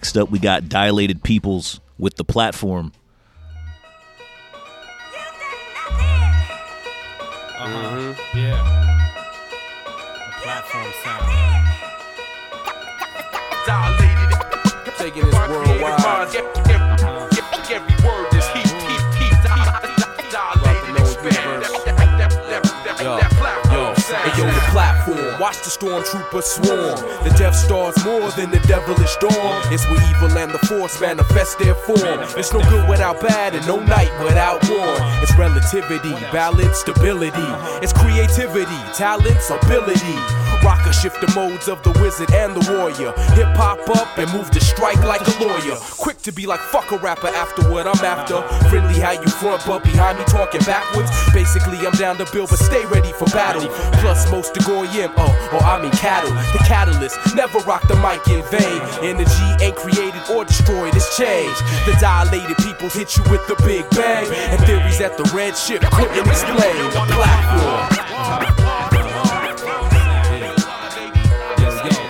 next up we got Dilated Peoples with the platform. Uh-huh. Yeah. The platform sound. Taking this platform. Watch the stormtroopers swarm. The Death Star's more than the devilish dawn. It's where evil and the Force manifest their form. It's no good without bad and no night without war. It's relativity, balance, stability. It's creativity, talents, ability. Rocker shift the modes of the wizard and the warrior. Hip hop up and move to strike like a lawyer. Quick to be like fuck a rapper after what I'm after. Friendly how you front, but behind me talking backwards. Basically, I'm down to build, but stay ready for battle. Plus, most to goyim, oh, or I mean cattle. The catalyst never rock the mic in vain. Energy ain't created or destroyed, it's changed. The dilated people hit you with the big bang. And theories that the red ship couldn't explain. The platform.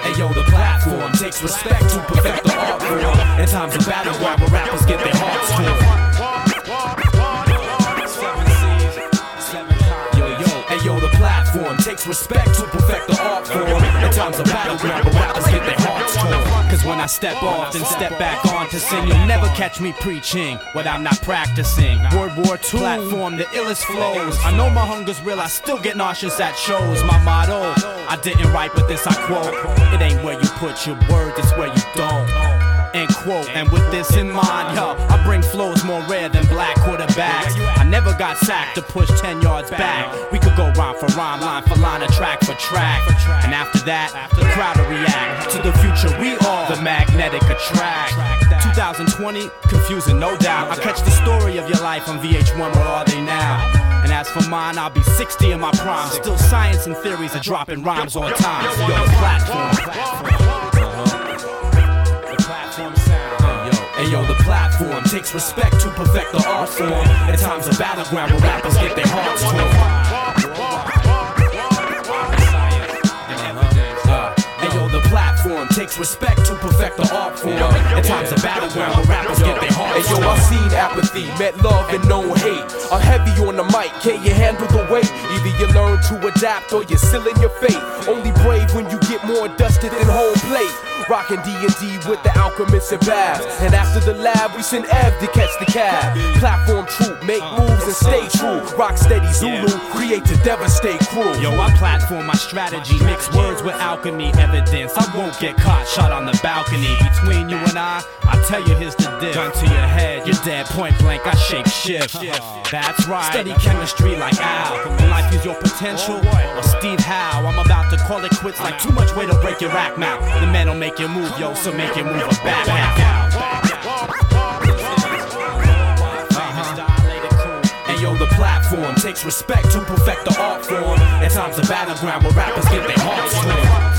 Hey yo, the platform takes respect to perfect the art form. In times of battle, where rappers get their hearts torn. Takes respect to perfect the art form. In times of battleground, where rappers get their hearts torn. Cause when I step off and step back on to sing, you'll never catch me preaching what I'm not practicing. World War II platform, the illest flows. I know my hunger's real, I still get nauseous at shows. My motto, I didn't write, but this I quote. It ain't where you put your words, it's where you don't. End quote. And with this in mind, yo, I bring flows more rare than black quarterbacks. I never got sacked to push 10 yards back. We could go rhyme for rhyme, line for line, a track for track. And after that, the crowd will react to the future we are, the magnetic attract. 2020, confusing, no doubt. I catch the story of your life on VH1, where are they now? And as for mine, I'll be 60 in my prime. Still, science and theories are dropping rhymes on time. Yo, the platform. Hey yo, the platform takes respect to perfect the art form. At times of battleground where rappers get their hearts torn. Platform takes respect to perfect the art form. In times of battleground where rappers get their hearts Hey yo, I seen apathy, met love and no hate. I'm heavy on the mic, can you handle the weight? Either you learn to adapt or you're sealing your fate. Only brave when you get more dusted than whole plate. Rockin' D&D with the alchemists and Babu. And after the lab, we send Ev to catch the cab. Platform troop, make moves and stay true. Rock steady Zulu, create to devastate crew. Yo, I platform my strategy, mix words with alchemy evidence. I won't won't get caught, shot on the balcony. Between you and I, I tell you here's the diff. Gun to your head, you're dead point blank, I shake shift. That's right, study chemistry like Al. Life use your potential? Oh, or Steve Howe, I'm about to call it quits like too much way to break your rack mouth. The man don't make you move, yo, so make you move a back out. And yo, the platform takes respect to perfect the art form. At times, the battleground where rappers get their hearts torn.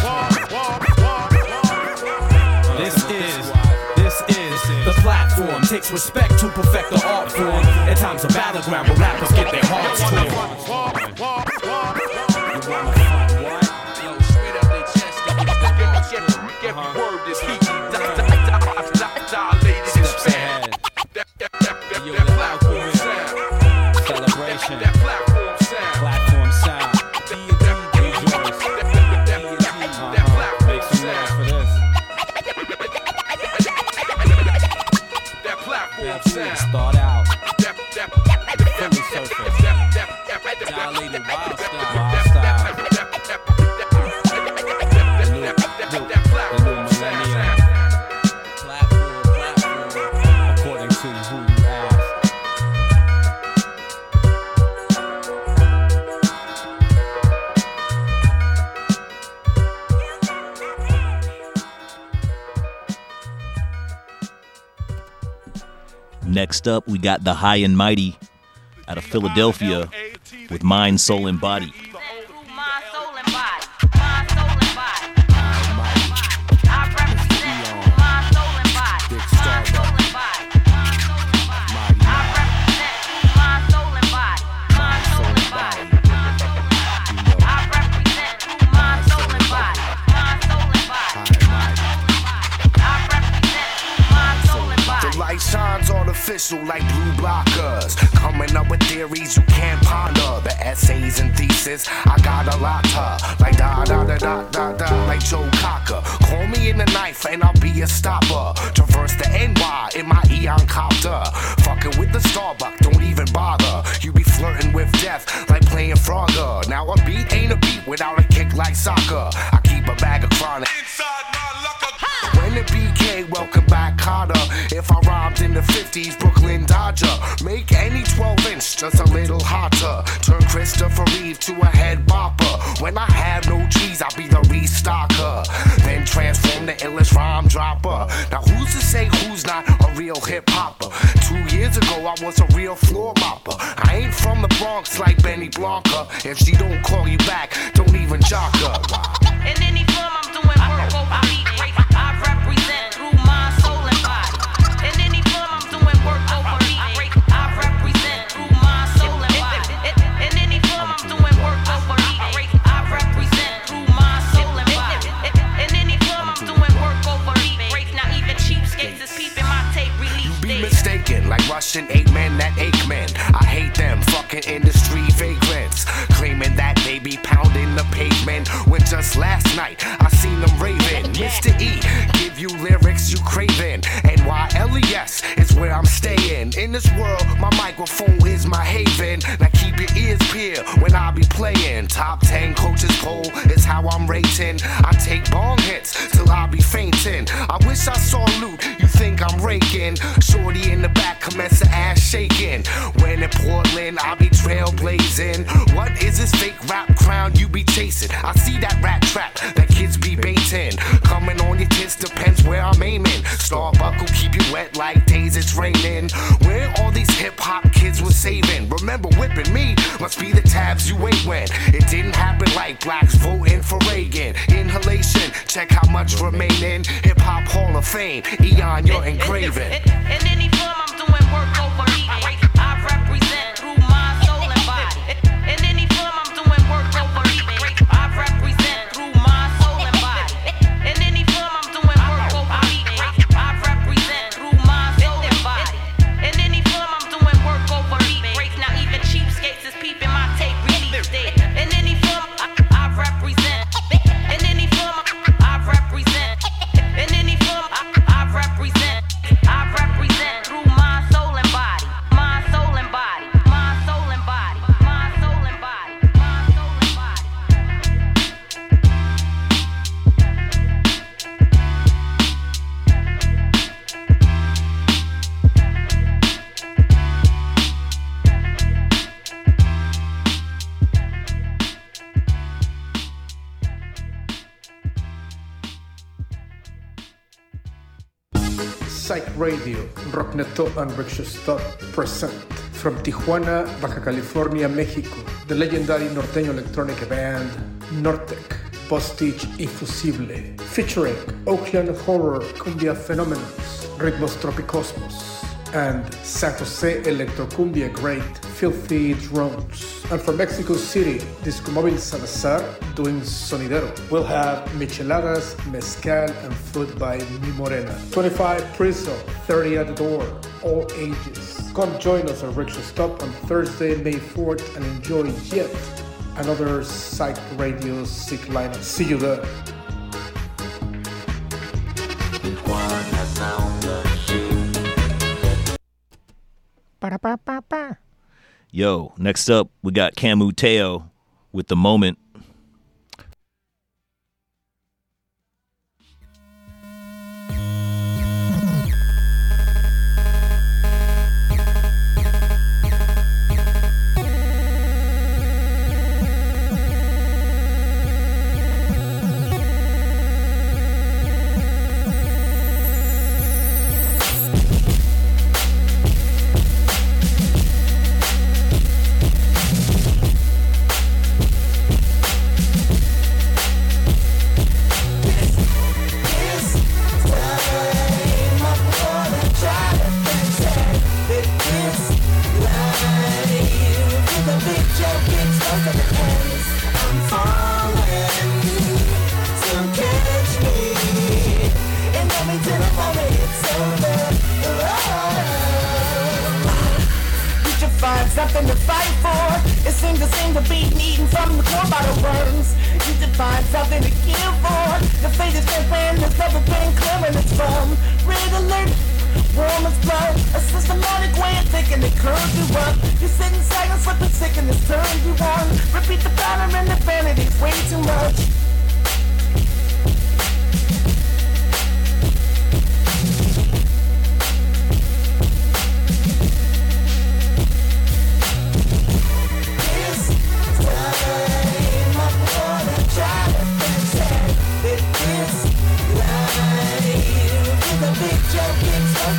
The platform takes respect to perfect the art form. At times, a battleground where rappers get their hearts torn. Celebration. Next up, we got the High and Mighty out of Philadelphia with Mind, Soul, and Body. Like blue blockers. Coming up with theories you can't ponder. The essays and thesis, I got a lot. Like da da da da da da, like Joe Cocker. Call me in the knife and I'll be a stopper. Traverse the NY in my Eon copter. Fucking with the Starbuck, don't even bother. You be flirting with death like playing Frogger. Now a beat ain't a beat without a kick like soccer. I keep a bag of chronic. Welcome Carter. If I rhymed in the 50s, Brooklyn Dodger. Make any 12 inch just a little hotter. Turn Christopher Reeve to a head bopper. When I have no trees, I'll be the restocker. Then transform the illest rhyme dropper. Now who's to say who's not a real hip hopper? Two years ago, I was a real floor mopper. I ain't from the Bronx like Benny Blanco. If she don't call you back, don't even jock her. Russian eight men that ache men. I hate them fucking industry vagrants, claiming that they be pounding the pavement. When just last night I seen them raving. Mr. E, you lyrics you craving. NYLES is where I'm staying. In this world, my microphone is my haven. Now keep your ears peeled when I be playing. Top 10 coaches poll is how I'm rating. I take bong hits till I be fainting. I wish I saw loot, you think I'm raking. Shorty in the back, commence to ass shaking. When in Portland, I be trailblazing. What is this fake rap crown you be chasing? I see that rat trap that kids be baiting. Coming on your tits depends where I'm aiming. Starbuck will keep you wet like days it's raining. Where all these hip hop kids was saving? Remember whipping me? Must be the tabs you ate when. It didn't happen like blacks voting for Reagan. Inhalation, check how much remaining. Hip hop Hall of Fame, Eon, you're engraving. In any form, I'm Radio, Rockneto and Rickshaw Stop present from Tijuana, Baja California, Mexico, the legendary norteño electronic band Nortec, Postage y Fusible, featuring Oakland Horror Cumbia Phenomenons, Ritmos Tropicosmos, and San Jose Electrocumbia great Filthy Drones. And from Mexico City, Disco Móvil Salazar doing Sonidero. We'll have micheladas, mezcal, and food by Mi Morena. 25 Priso, 30 at the door, all ages. Come join us at Rickshaw Stop on Thursday, May 4th, and enjoy yet another Psych Radio Sick lineup. See you there. Yo, next up, we got Camu Tao with The Moment. Seems to seem to be from the core the worms. You find something to kill for. The fate is open, there's never been clearance from. Red alert, warm as blood. A systematic way of thinking that curls you up. You sit in silence, slipping sick and this turn you on. Repeat the pattern and the vanity's way too much.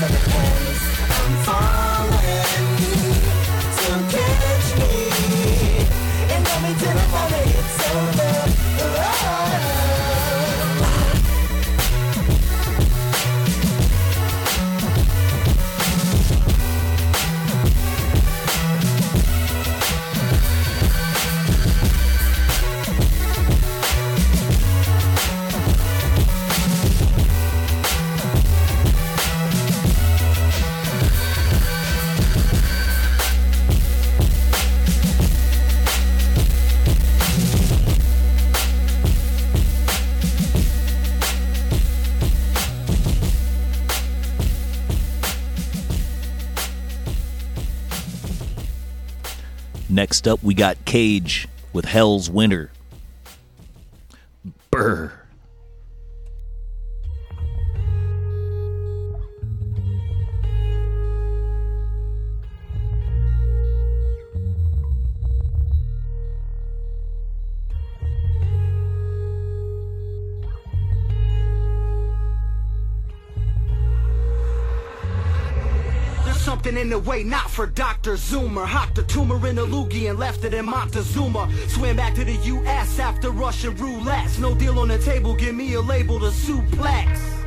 for the twins. Next up, we got Cage with Hell's Winter. Brr. In the way, not for Dr. Zoomer. Hopped a tumor in a loogie and left it in Montezuma. Swam back to the US after Russian roulette. No deal on the table, give me a label to suplex.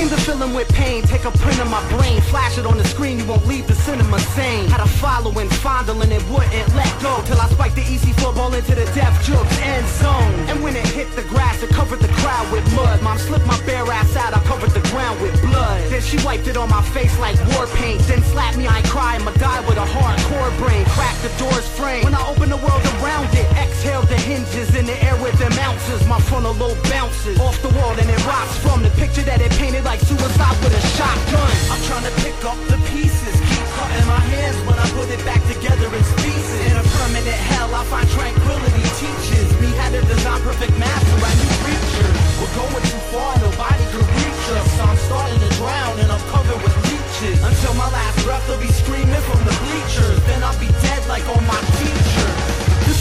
Came to fill him with pain, take a print of my brain, flash it on the screen, you won't leave the cinema sane. Had a following, fondling it, wouldn't let go. Till I spiked the easy football into the death jokes end zone. And when it hit the grass, it covered the crowd with mud. Mom slipped my bare ass out, I covered the ground with blood. Then she wiped it on my face like war paint. Then slapped me, I cry, I'ma die with a hardcore brain. Cracked the door's frame. When I opened the world around it, exhaled the hinges in the air with them ounces. My frontal lobe bounces off the wall and it rocks from the picture that it painted like suicide with a shotgun. I'm trying to pick up the pieces, keep cutting my hands when I put it back together in pieces. In a permanent hell, I find tranquility teaches me how to design perfect master. I new creatures. We're going too far, nobody can reach us. So I'm starting to drown and I'm covered with leeches. Until my last breath will be screaming from the bleachers. Then I'll be dead like all my teachers.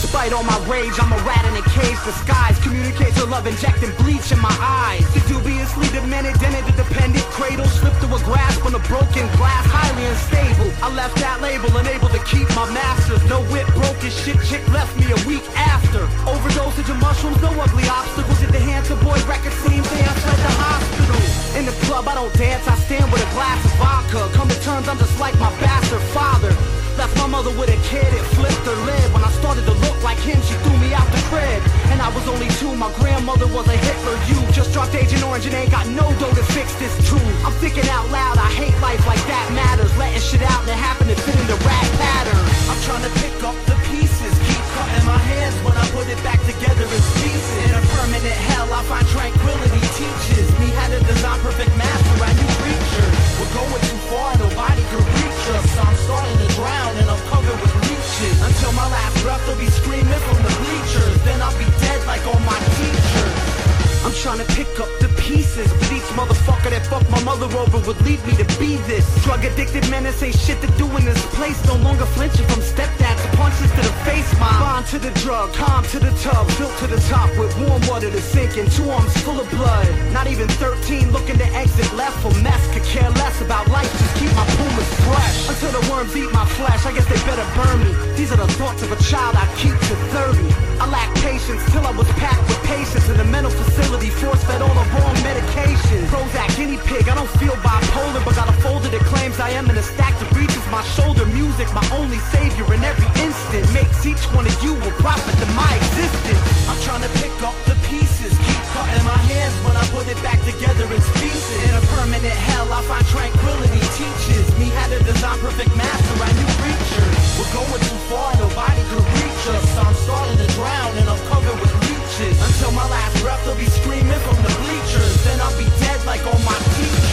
Despite all my rage. I'm a rat in a cage disguised. Communicate to love, injecting bleach in my eyes. The dubiously demented, dented, dependent cradle. Slipped through a grasp on a broken glass, highly unstable. I left that label, unable to keep my masters. No whip, broken shit, chick left me a week after. Overdosage of mushrooms, no ugly obstacles. At the hands of boy record scene, dance like the hospital. In the club, I don't dance, I stand with a glass of vodka. Come to terms, I'm just like my bastard father. Left my mother with a kid, it flipped her lid. When I started to look like him, she threw me out the crib. And I was only two, my grandmother was a Hitler. You just dropped Agent Orange and ain't got no dough to fix this too. I'm thinking out loud, I hate life like that matters. Letting shit out and it happened to fit in the rat pattern. I'm trying to pick up the pieces, keep cutting my hands when I put it back together in pieces. In a permanent hell, I find tranquility teaches me how to design perfect master. I new creatures. We're going too far, nobody can reach us. So I'm starting to drown and I'm covered my last breath, will be screaming from the bleachers. Then I'll be dead like all my teachers. I'm trying to pick up the pieces, but each motherfucker that fucked my mother over would lead me to be this. Drug addicted menace ain't shit to do in this place. No longer flinching from stepdad to punches to the face. Mom, bond to the drug, calm to the tub, built to the top with warm water to sink in. Two arms full of blood. Not even 13, looking to exit left for mess. Could care less about life, just keep my pumas fresh. Until the worms eat my flesh, I guess they better burn me. These are the thoughts of a child I keep to 30. I lack patience till I was packed with patience in a mental facility, force fed all the wrong medication. Prozac, guinea pig, I don't feel bipolar, but got a folder that claims I am in a stack that reaches my shoulder. Music, my only savior in every instant, makes each one of you a prophet to my existence. I'm trying to pick up the pieces, keep cutting my hands when I put it back together in pieces. In a permanent hell, I find tranquility teaches me how to design perfect master. I new creatures. We're going too far, nobody can reach us. I'm starting to drown and I'm covered with Until my last breath, will be screaming from the bleachers. Then I'll be dead like all my teachers.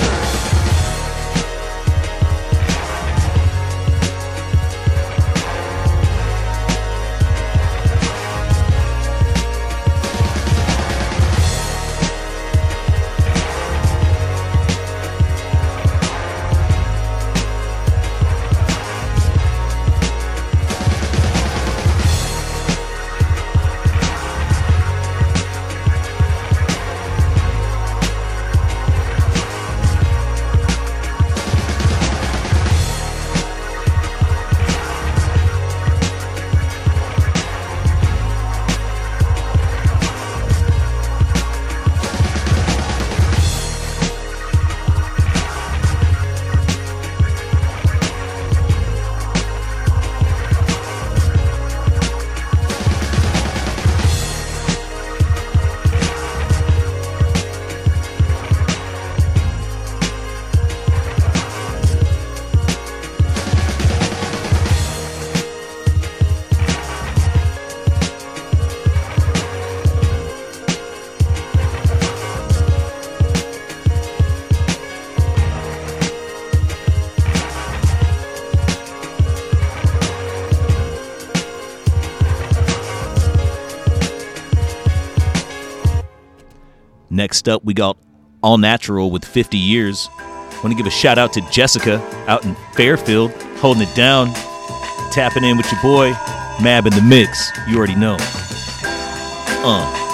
Next up, we got All Natural with 50 Years. Want to give a shout out to Jessica out in Fairfield, holding it down, tapping in with your boy, Mab in the mix. You already know. Uh.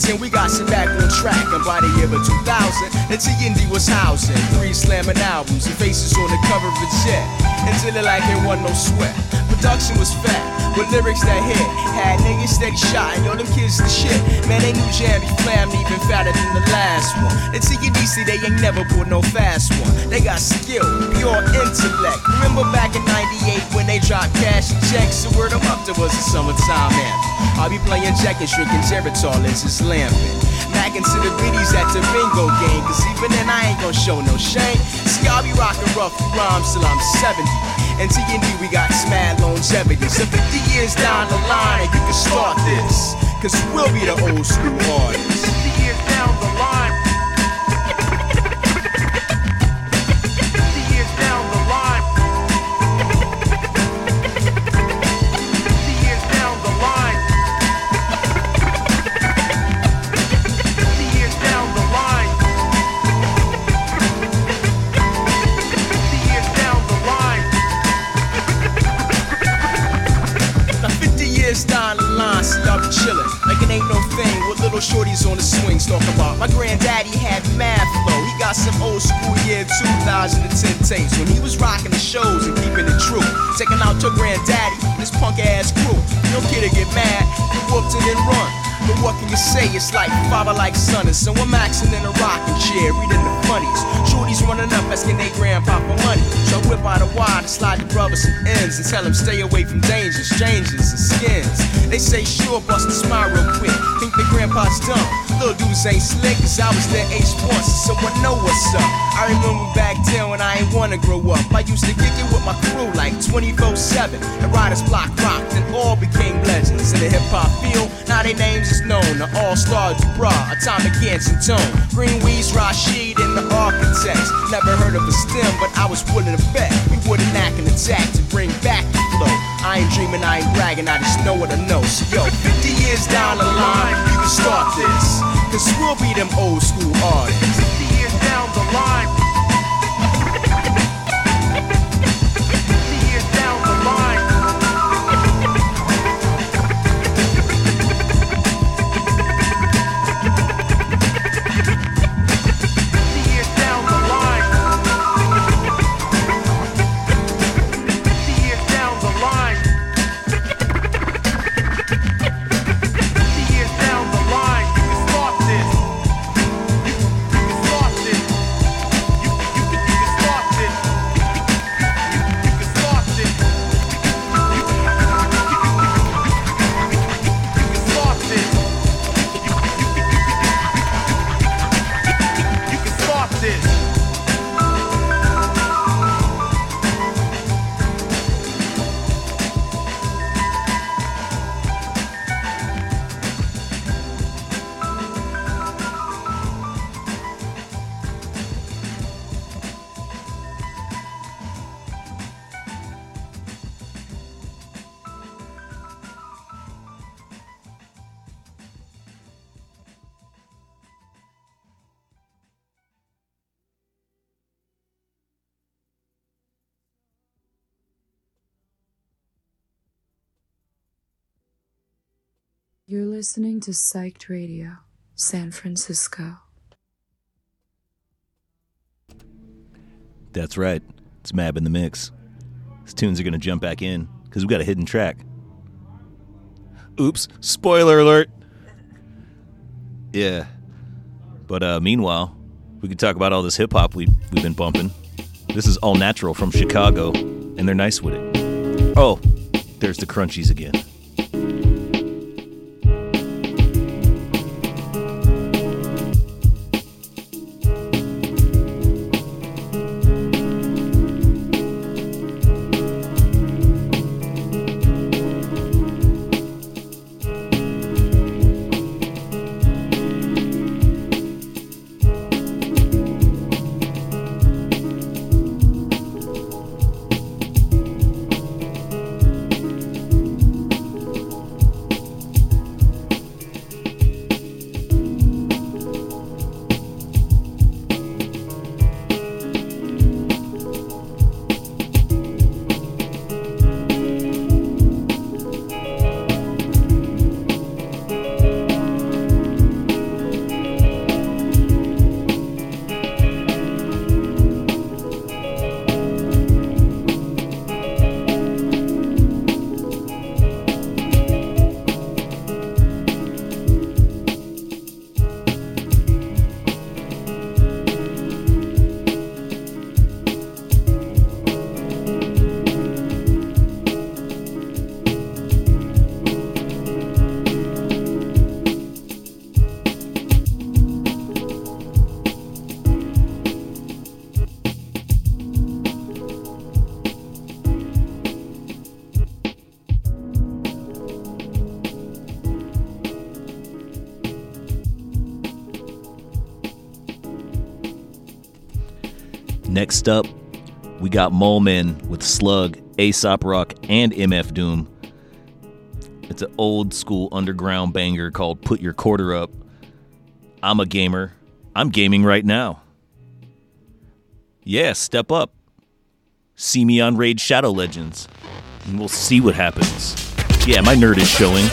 Then we got some back on track, and by the year of 2000, the T&D was housing three slamming albums and faces on the cover of jet. Until it like it wasn't no sweat. Production was fat, with lyrics that hit. Had niggas steady shot, and yo, them kids the shit. Man, they knew Jammy Flam even fatter than the last one. TND see they ain't never pulled no fast one. They got skill, pure intellect. Remember back in 98 when they dropped cash and checks? The word them up, there was a summertime anthem. I'll be playing Jack and shrinking Geritol as it's lamping. Mackin' to the biddies at the bingo game, cause even then I ain't gon' show no shame. See, I'll be rockin' rough rhymes till I'm 70. And T&D, we got mad longevity. So 50 years down the line, you can start this. Cause we'll be the old school artists. Tapes when he was rocking the shows and keeping it true. Taking out your granddaddy and his punk ass crew. No kid to get mad, you whooped it and run. But what can you say? It's like father like son, and so I'm maxing in a rocking chair, reading the funnies. Shorties running up, asking they grandpa for money. So I whip out a wad and slide the brother some ends and tell him stay away from dangers, strangers and skins. They say sure, bust a smile real quick. Think the grandpa's dumb. Little dudes ain't slick, cause I was their age once, so I know what's up. I remember back then when I ain't wanna grow up. I used to kick it with my crew like 24 7. The Riders Block rocked and all became legends. In the hip hop field, now their names is known. The All Star Dubra, Atomic Ants and Tone. Greenweeds, Rashid, and the Architects. Never heard of a stem, but I was willing to bet we would enact an attack to bring back. I ain't dreaming, I ain't bragging, I just know what I know. So yo, 50 years down the line, you can start this. Cause we'll be them old school artists. 50 years down the line. Listening to Psyched Radio, San Francisco. That's right. It's Mab in the mix. These tunes are going to jump back in because we got a hidden track. Oops, spoiler alert. Yeah. But uh, meanwhile, we could talk about all this hip hop we, we've been bumping. This is All Natural from Chicago, and they're nice with it. Oh, there's the crunchies again. Next up, we got Moleman with Slug, Aesop Rock, and MF Doom. It's an old school underground banger called Put Your Quarter Up. I'm a gamer. I'm gaming right now. Yeah, step up. See me on Raid Shadow Legends, and we'll see what happens. Yeah, my nerd is showing.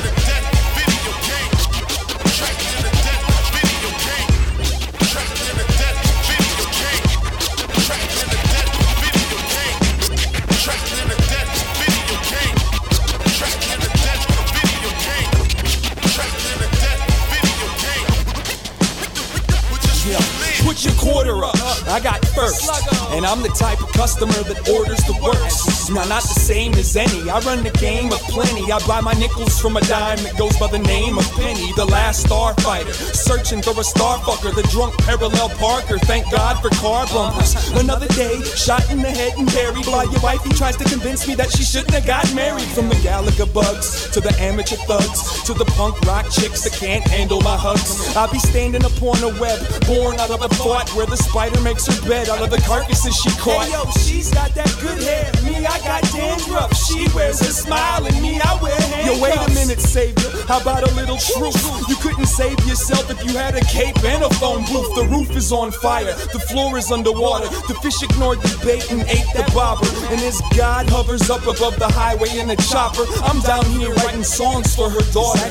First, and I'm the type of customer that orders the worst. Now, not the same as any. I run the game of plenty. I buy my nickels from a dime that goes by the name of Penny, the last starfighter. Searching for a starfucker, the drunk parallel Parker. Thank God for car bumpers. Another day, shot in the head and buried by your wife. He tries to convince me that she shouldn't have got married. From the Gallagher bugs to the amateur thugs to the punk rock chicks that can't handle my hugs. I'll be standing upon a web, born out of a thought where the spider makes her bed out of the she caught. Hey, yo, she's got that good hair. Me, I got dandruff. She wears a smile, and me, I wear handcuffs. Yo, wait a minute, savior. How about a little truth? You couldn't save yourself if you had a cape and a phone booth. The roof is on fire. The floor is underwater. The fish ignored the bait and ate the bobber. And as God hovers up above the highway in a chopper, I'm down here writing songs for her daughter.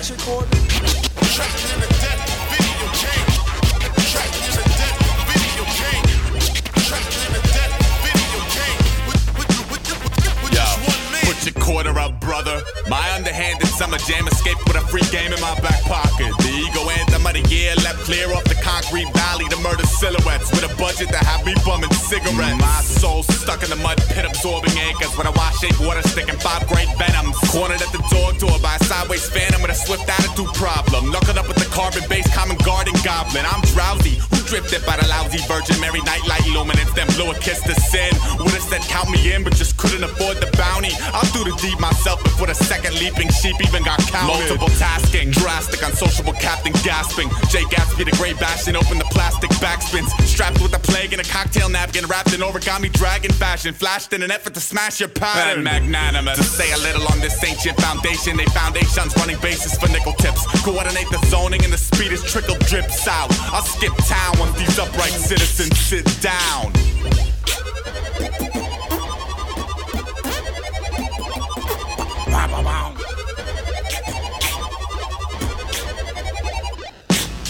Brother. My underhanded summer jam escaped with a free game in my back pocket. The ego anthem of the year left clear off the concrete valley to murder silhouettes with a budget that have me bumming cigarettes. My soul stuck in the mud pit, absorbing anchors with a wash shape water sticking five great venoms. Cornered at the dog door by a sideways phantom with a swift attitude problem. Knuckled up with the carbon based common garden goblin. I'm drowsy. Who drifted by the lousy Virgin Mary nightlight illuminates them blew a kiss to sin. Would've said count me in, but just couldn't afford the bounty. I'll do the deed myself before the second leaping sheep even got counted. Multiple tasking, drastic, unsociable captain gasping. Jay Gatsby the great bastion, open the plastic backspins. Strapped with a plague and a cocktail napkin wrapped in origami dragon fashion. Flashed in an effort to smash your pattern. And magnanimous. To say a little on this ancient foundation, they foundations running bases for nickel tips. Coordinate the zoning and the speed is trickle drips out. I'll skip town once these upright citizens sit down.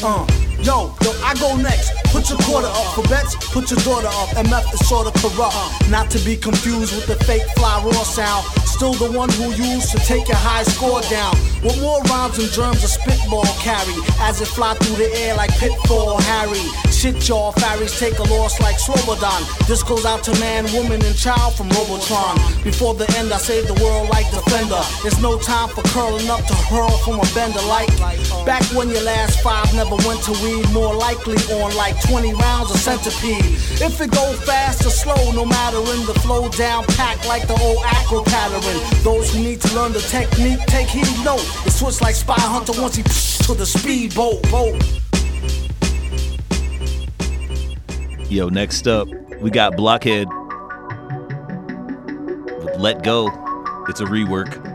Uh, yo, yo, I go next. Put your quarter up for bets, put your daughter up. MF is sorta corrupt. Not to be confused with the fake fly raw sound. Still the one who used to take your high score down. With more rhymes and germs, a spitball carry. As it fly through the air like Pitfall Harry. Shit, y'all, fairies take a loss like Slobodan. This goes out to man, woman, and child from Robotron. Before the end, I save the world like Defender. There's no time for curling up to hurl from a bender like. Uh, back when your last five never went to weed, more likely on like 20 rounds of centipede. If it go fast or slow, no matter in the flow down pack like the old acro pattern. Those who need to learn the technique, take heed, no. It switch like Spy Hunter once he to the speedboat. Boat. Yo, next up, we got Blockhead Let Go. It's a rework.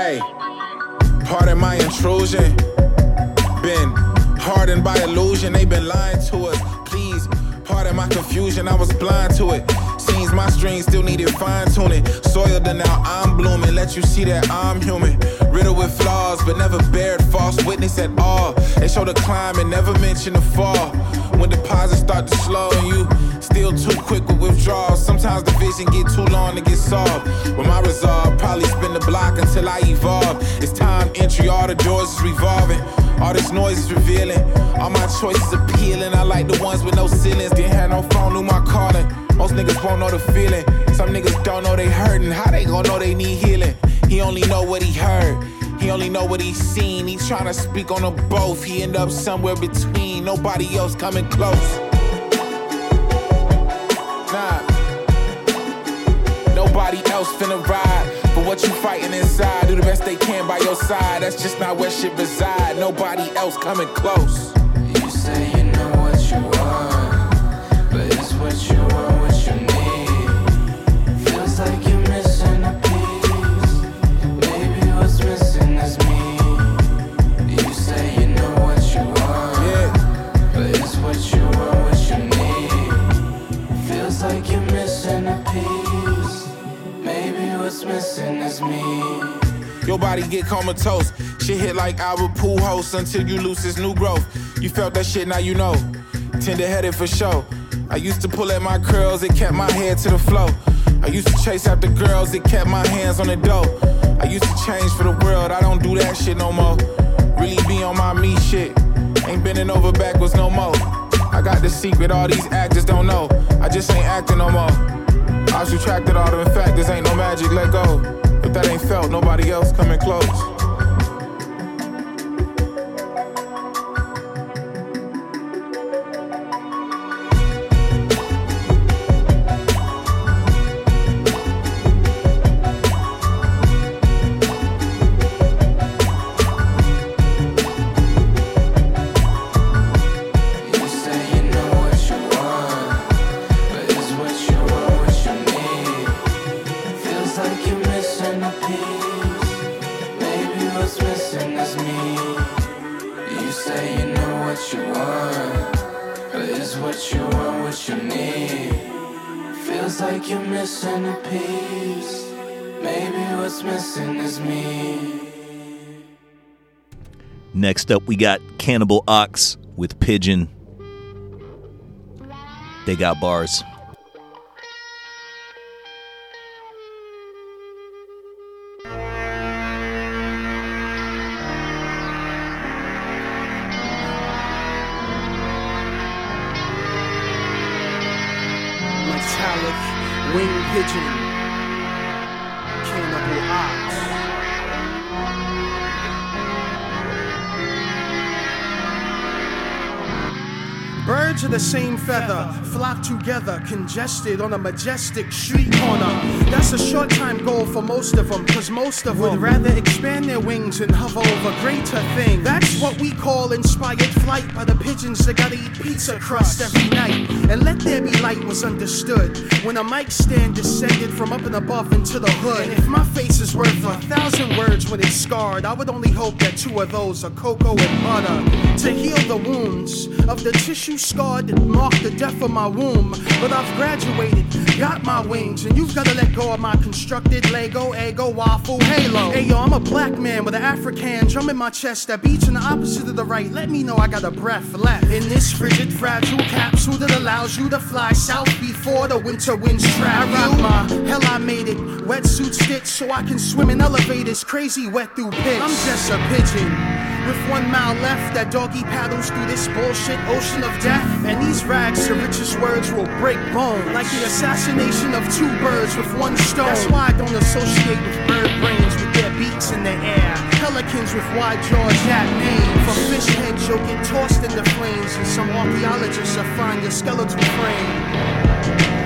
Hey, pardon my intrusion. Been hardened by illusion, they've been lying to us. Please, pardon my confusion, I was blind to it. Seems my strings still needed fine tuning. Soiled and now I'm blooming. Let you see that I'm human. Riddled with flaws, but never bared false witness at all. They show the climb and never mention the fall. When deposits start to slow and you still too quick with withdrawals. Sometimes the vision get too long to get solved. With my resolve, probably spin the block until I evolve. It's time entry, all the doors is revolving. All this noise is revealing. All my choices appealing. I like the ones with no ceilings. Didn't have no phone, knew my calling. Most niggas won't know the feeling. Some niggas don't know they hurting. How they gon' know they need healing? He only know what he heard. He only know what he's seen. He tryna speak on them both. He end up somewhere between. Nobody else coming close. Nah. Nobody else finna ride. But what you fighting inside, do the best they can by your side. That's just not where shit reside. Nobody else coming close. Body get comatose. Shit hit like Albert Pujols until you lose this new growth. You felt that shit, now you know. Tender headed for sure. I used to pull at my curls, it kept my head to the flow. I used to chase after girls, it kept my hands on the dough. I used to change for the world, I don't do that shit no more. Really be on my me shit. Ain't bending over backwards no more. I got the secret all these actors don't know. I just ain't acting no more. I subtracted all the factors, ain't no magic, let go. That ain't felt, nobody else coming close. Next up, we got Cannibal Ox with Pigeon. They got bars. metallic winged pigeon, the same feather flock together, congested on a majestic street corner. That's a short time goal for most of them, cause most of them would rather expand their wings and hover over greater things. That's what we call inspired flight by the pigeons that gotta eat pizza crust every night. And let there be light was understood when a mic stand descended from up and above into the hood. And if my face is worth a thousand words when it's scarred, I would only hope that two of those are cocoa and butter to heal the wounds of the tissue scarred that marked the death of my womb. But I've graduated, got my wings, and you've gotta let go of my constructed Lego, ego, waffle, halo. Hey yo, I'm a black man with an African drum in my chest that beats in the opposite of the right. Let me know I got a breath left in this frigid, fragile capsule that allows you to fly south before the winter winds trap. I rock my hell, I made it. Wetsuit stitch so I can swim in elevators, crazy wet through pits. I'm just a pigeon. With one mile left, that doggy paddles through this bullshit ocean of death. And these rags, the richest words will break bone. Like the assassination of two birds with one stone. That's why I don't associate with bird brains with their beaks in the air. Pelicans with wide jaws, that name. For fish heads, you'll get tossed into flames. And some archaeologists will find your skeletal frame.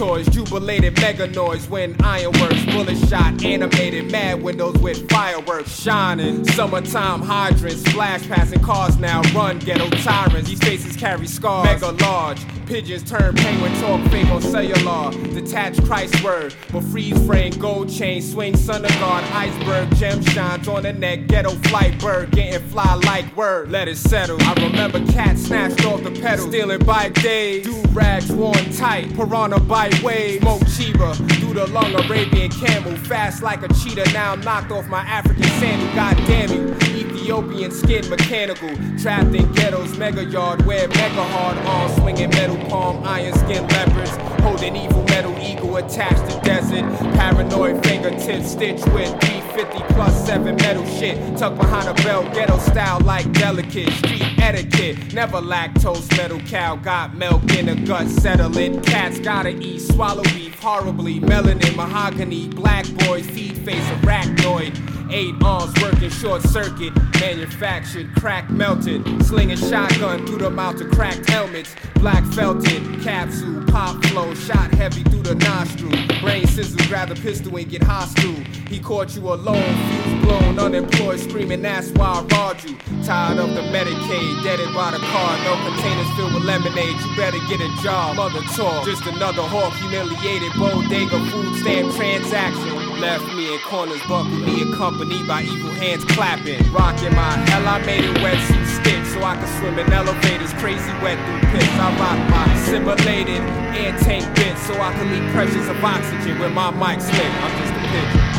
Territories, jubilated mega noise when ironworks, bullet shot, animated mad windows with fireworks shining. Summertime hydrants, flash passing cars now run ghetto tyrants. These faces carry scars, mega large. Pigeons turn penguin talk fake on cellular. Detached Christ word, but freeze frame, gold chain, swing son of God, iceberg, gem shines on the neck, ghetto flight bird, getting fly like word. Let it settle. I remember cat snatched off the pedal, stealing bike days. Do rags worn tight, piranha bite wave, smoke chiba. Do the long Arabian camel, fast like a cheetah. Now I'm knocked off my African sandal. God damn you, Ethiopian skin mechanical, trapped in ghettos, mega yard, wear mega hard on, swinging metal palm, iron skin leopards, holding evil metal eagle attached to desert. Paranoid fingertips stitched with B50 plus seven metal shit, tucked behind a belt, ghetto style like delicate street etiquette. Never lactose metal cow, got milk in the gut, settle settling. Cats gotta eat, swallow beef horribly. Melanin, mahogany, black boys, feed face, arachnoid. Eight arms working short circuit, manufactured, crack melted. Slinging shotgun through the mouth of cracked helmets. Black felted, capsule, pop flow, shot heavy through the nostril. Brain scissors, grab the pistol and get hostile. He caught you alone, fuse blown, unemployed, screaming, that's why I robbed you. Tired of the Medicaid, deaded by the car, no containers filled with lemonade. You better get a job, mother talk. Just another hawk, humiliated, bodega, food stamp transaction. Left me in corners, buckled me accompanied by evil hands clapping. Rocking my hell, I made it wetsuit stick so I could swim in elevators, crazy wet through pits. I rock my simulated air tank bit so I can leak pressures of oxygen when my mic slick. I'm just a pigeon.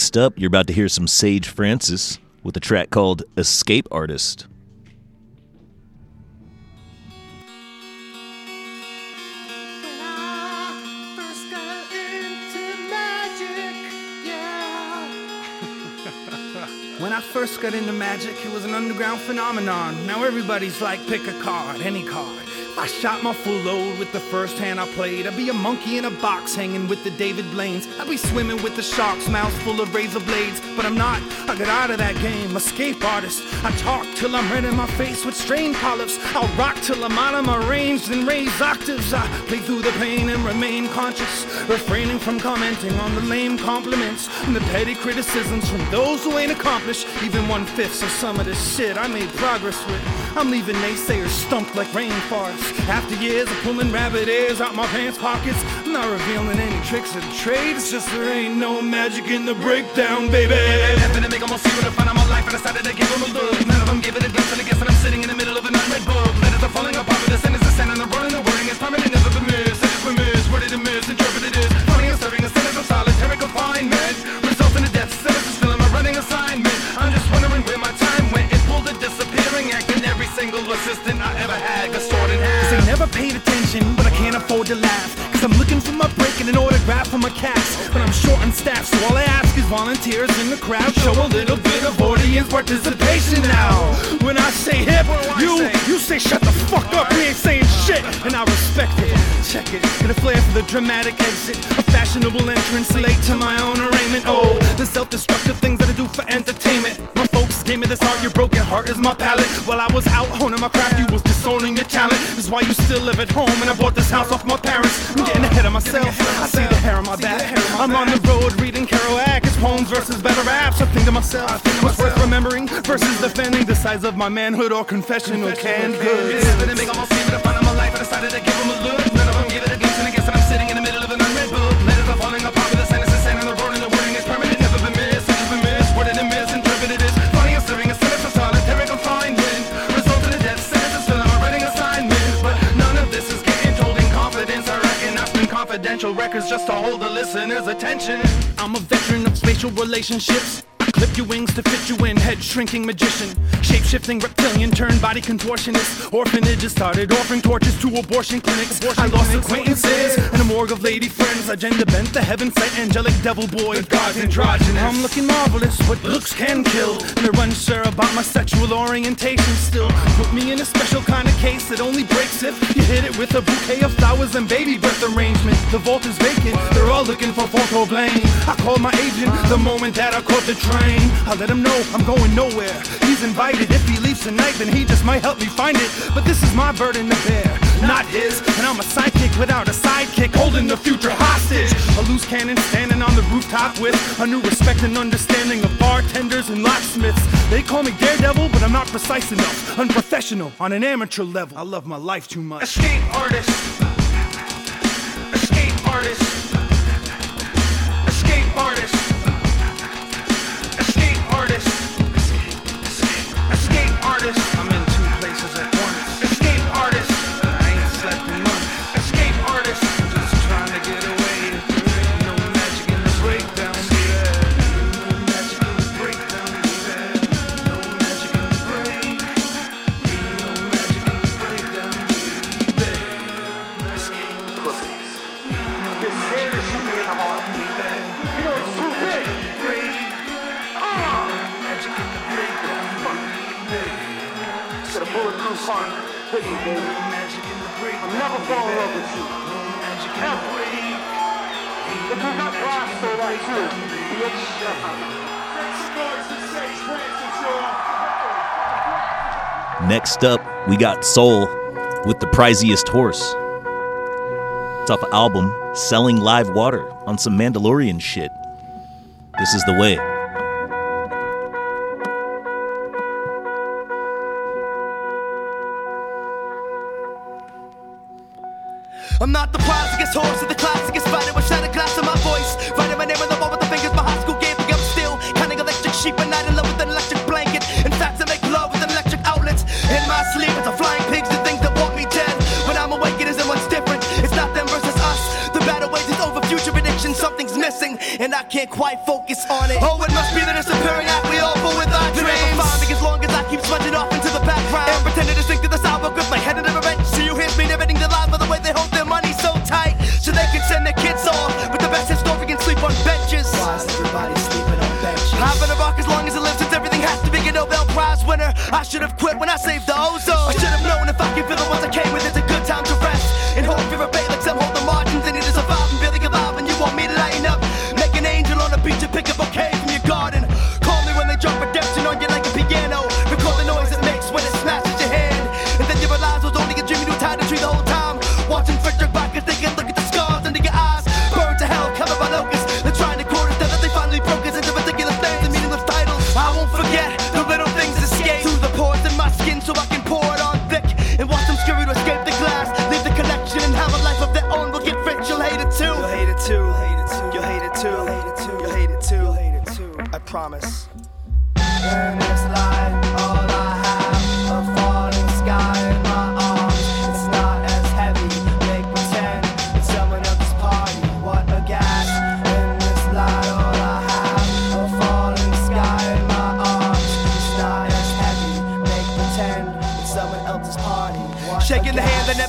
Next up, you're about to hear some Sage Francis with a track called Escape Artist. When I first got into magic, it was an underground phenomenon. Now everybody's like, pick a card, any card. I shot my full load with the first hand I played, I'd be a monkey in a box hanging with the David Blaines. I'd be swimming with the sharks, mouths full of razor blades. But I'm not, I got out of that game, escape artist. I talk till I'm red in my face with strained polyps. I'll rock till I'm out of my range, then raise octaves. I play through the pain and remain conscious, refraining from commenting on the lame compliments and the petty criticisms from those who ain't accomplished even one fifth of some of the shit I made progress with. I'm leaving naysayers stumped like rainforests. After years of pulling rabbit ears out my pants pockets, I'm not revealing any tricks of the trade. It's just there ain't no magic in the breakdown, baby. Happen to make almost zero to find out my life, and I decided to give them a look. None of them give it a glance, and I guess that I'm sitting in the middle of an unread book. Letters are falling apart, but the sentence is sending the running, the wording is permanent, afford to laugh. Cause I'm looking for my break and an autograph for my cast. But I'm short on staff, so all I ask volunteers in the crowd. Show a little bit of audience participation now. When I say hip, you you say shut the fuck up, we ain't saying shit. And I respect it. Check it. Get a flair for the dramatic exit. A fashionable entrance late to my own arraignment. Oh, the self-destructive things that I do for entertainment. My folks gave me this art. Your broken heart is my palette. While I was out honing my craft, you was disowning your talent. That's why you still live at home. And I bought this house off my parents. I'm getting ahead of myself. I see the hair on my back. I'm on the road reading Kerouac. It's poems versus better raps. I think to myself, i think what's worth remembering versus defending the size of my manhood or confessional canned goods. Almost even fun of my life. I decided to give them a look. None of them give it a glimpse, and confidential records just to hold the listener's attention. I'm a veteran of spatial relationships. Clip your wings to fit you in, head shrinking magician. Shape shifting reptilian, turn body contortionist. Orphanages started offering torches to abortion clinics. I lost acquaintances and a morgue of lady friends. I gender bent the heaven sent angelic devil boy. The God's androgynous. I'm looking marvelous, what looks can kill. And they're unsure about my sexual orientation still. Put me in a special kind of case that only breaks if you hit it with a bouquet of flowers and baby breath arrangement. The vault is vacant, they're all looking for photo blame. I called my agent the moment that I caught the train. I let him know I'm going nowhere. He's invited. If he leaves tonight, then he just might help me find it. But this is my burden to bear, not his. And I'm a sidekick without a sidekick, holding the future hostage. A loose cannon standing on the rooftop with a new respect and understanding of bartenders and locksmiths. They call me Daredevil, but I'm not precise enough. Unprofessional on an amateur level. I love my life too much. Escape artist. Escape artist. With you. Bitch. Next up, we got Sole with the priziest horse. It's off the album Selling Live Water on some Mandalorian shit. This is the way. I'm not the priziest horse or the classicest fighter with shattered glass in my voice. Writing my name on the wall with the fingers my high school gave me. I'm still counting electric sheep and night in love with an electric blanket. In fact, I make love with electric outlets. In my sleep, it's a flying pigs and things that want me dead. When I'm awake, it isn't what's different. It's not them versus us. The battle wages over future prediction. Something's missing, and I can't quite focus on it. Oh, it must be the disappearing act we all pull with our dreams. Never find me as long as I keep smudging off into the background and pretending to sink to the sidewalk with my head in a kids off with the best historians sleep on benches. Why is everybody sleeping on benches? I've been a rock as long as I live since everything has to be a Nobel Prize winner. I should have quit when I saved the ozone. I should have known if I could feel the ones I came with, it's a good time to rest. And hope you're a like some hold the margins and need to survive and barely alive. And you want me to lighten up, make an angel on the beach and pick a bouquet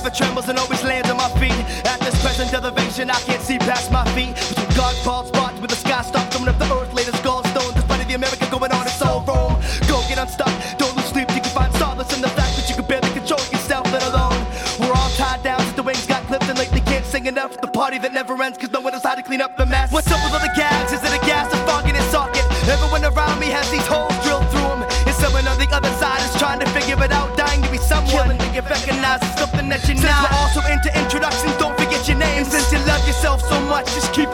never trembles and always lands on my feet. At this present elevation, I can't see past my feet. Between God bald spots with the sky stopped, coming up the earth, latest gallstone. Despite of the America going on, it's all Rome. Go get unstuck, don't lose sleep. You can find solace in the fact that you can barely control yourself, let alone. We're all tied down since the wings got clipped and lately can't sing enough. The party that never ends, cause no one knows how to clean up the mess. What's up Bottle into introductions, don't forget your name. Since you love yourself so much, just keep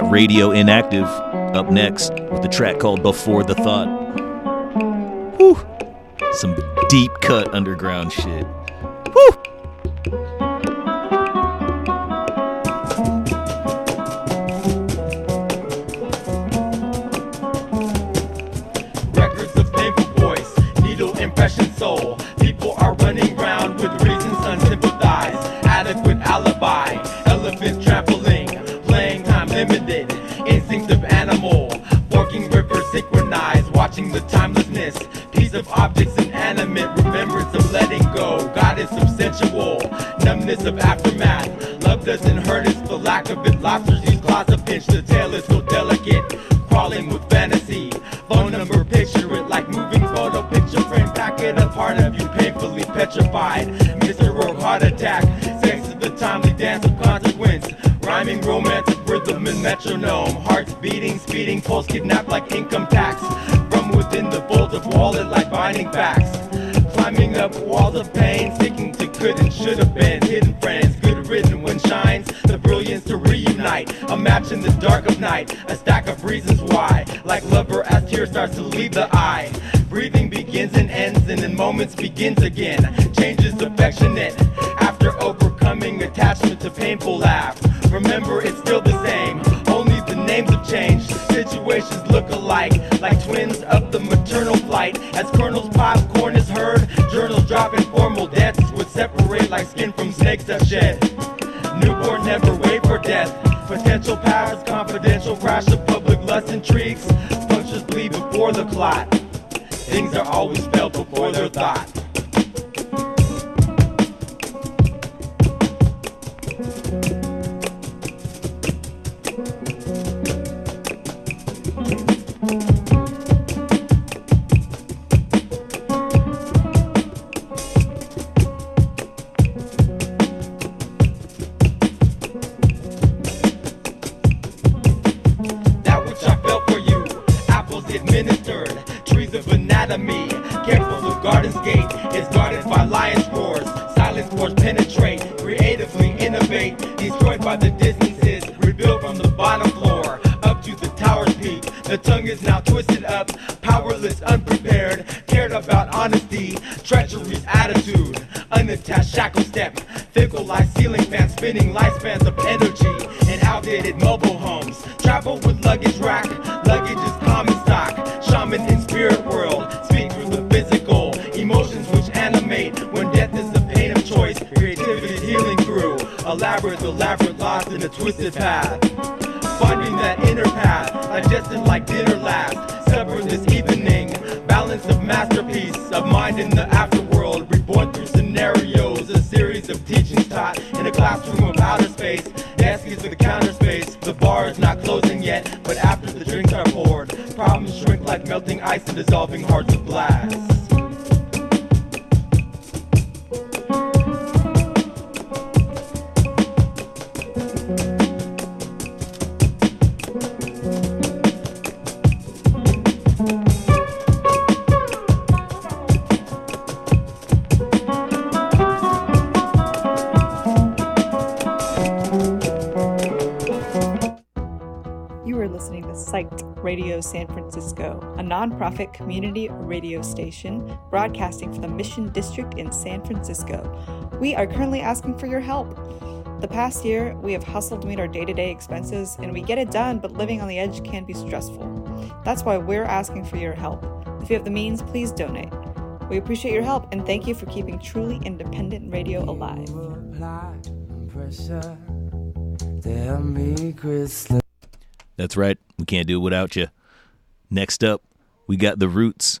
got Radioinactive up next with the track called Before the Thought. Whew. Some deep cut underground shit. a painful laugh. Remember, it's still the same. Only the names have changed. Situations look alike, like twins of the maternal flight. As Colonel's popcorn is heard, journals drop informal deaths would separate like skin from snakes that shed. Newborn never wait for death. Potential paths confidential crash of public lust intrigues. Punctures bleed before the clot. Things are always felt before they're thought. path. Broadcasting from the Mission District in San Francisco. We are currently asking for your help. The past year, we have hustled to meet our day to day expenses, and we get it done, but living on the edge can be stressful. That's why we're asking for your help. If you have the means, please donate. We appreciate your help and thank you for keeping truly independent radio alive. That's right. We can't do it without you. Next up, we got The Roots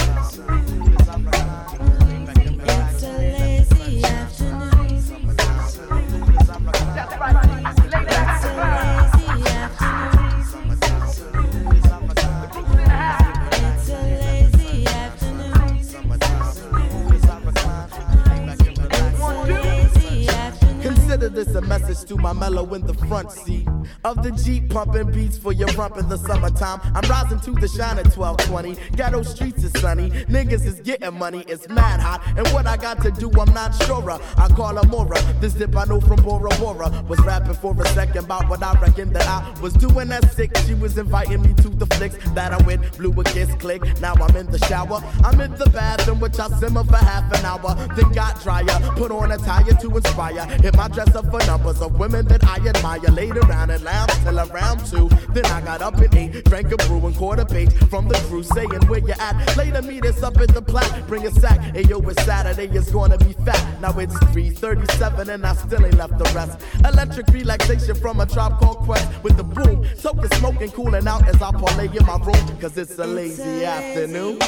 front seat of the Jeep pumping beats for your rump in the summertime. I'm rising to the shine at 1220. Ghetto streets is sunny. Niggas is getting money. It's mad hot. And what I got to do, I'm not sure. I call her Mora. This dip I know from Bora Bora. Was rapping for a second about what I reckon that I was doing that sick. She was inviting me to the flicks that I went. Blew a kiss click. Now I'm in the shower. I'm in the bathroom, which I simmer for half an hour. Then got drier. Put on a tire to inspire. Hit my dress up for numbers of women that I admire. Later around and lounge till around two. Then I got up and ate, drank a brew and quarter page from the crew saying where you at. Later meet us up at the plat, bring a sack. Hey yo, it's Saturday, it's gonna be fat. Now it's 3:37 and I still ain't left the rest. Electric relaxation from a tribe called Quest with the boom. Soaking, smoking, cooling out as I parlay in my room. Cause it's a lazy afternoon.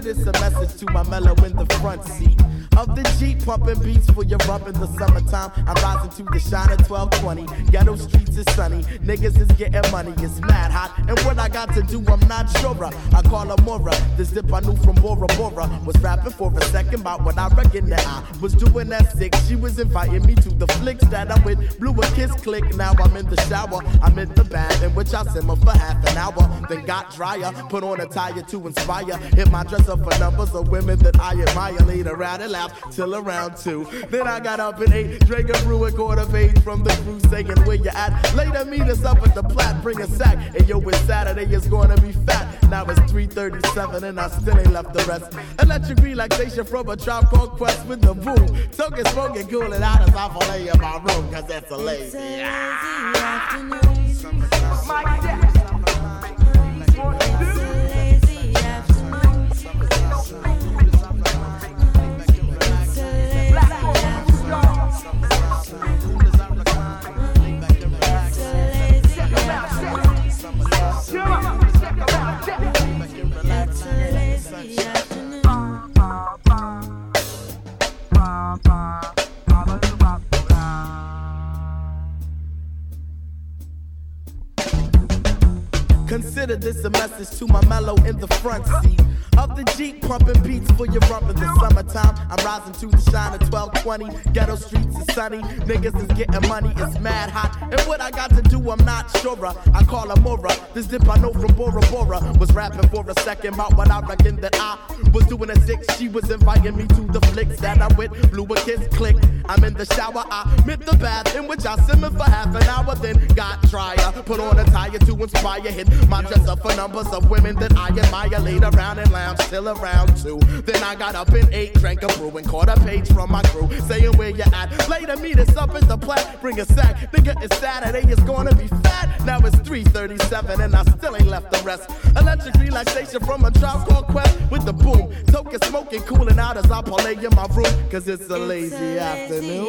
Consider this a message to my mellow in the front seat of the Jeep pumping beats for your rump in the summertime. I'm rising to the shine at 1220. Ghetto streets is sunny. Niggas is getting money. It's mad hot. And what I got to do, I'm not sure. I call her Mora. This dip I knew from Bora Bora. Was rapping for a second about what I reckon that I was doing that sick. She was inviting me to the flicks that I went. Blew a kiss click. Now I'm in the shower. I'm in the bath in which I simmer for half an hour. Then got drier. Put on a tire to inspire. Hit my dress up for numbers of women that I admire. Later out and laugh till around two. Then I got up and ate, drank a brew and quarter page from the crew saying where you at. Later meet us up at the plat, bring a sack. And yo, it's Saturday, it's gonna be fat. Now it's 3:37 and I still ain't left the rest. Electric relaxation from a tribe called Quest with the boom. Token smoking, cooling out as I play in my room, cause that's a lazy. pam. Consider this a message to my mellow in the front seat of the Jeep pumping beats for your rump in the summertime. I'm rising to the shine at 1220. Ghetto streets is sunny. Niggas is getting money. It's mad hot. And what I got to do, I'm not sure. I call her Mora. This dip I know from Bora Bora. Was rapping for a second about what I reckon that I was doing at six. She was inviting me to the flicks that I went. Blew a kiss click. I'm in the shower. I mit the bath in which I simmered for half an hour. Then got drier. Put on a tire to inspire. Hit my dress up for numbers of women that I admire. Laid around and lounge till around two. Then I got up and ate, drank a brew and caught a page from my crew. Saying where you at. Later meet us up at the plat. Bring a sack. Nigga, it's Saturday. It's gonna be fat. Now it's 3:37 and I still ain't left the rest. Electric relaxation from a tribe called Quest with the boom. Token smoking, cooling out as I parlay in my room. Cause it's a lazy afternoon.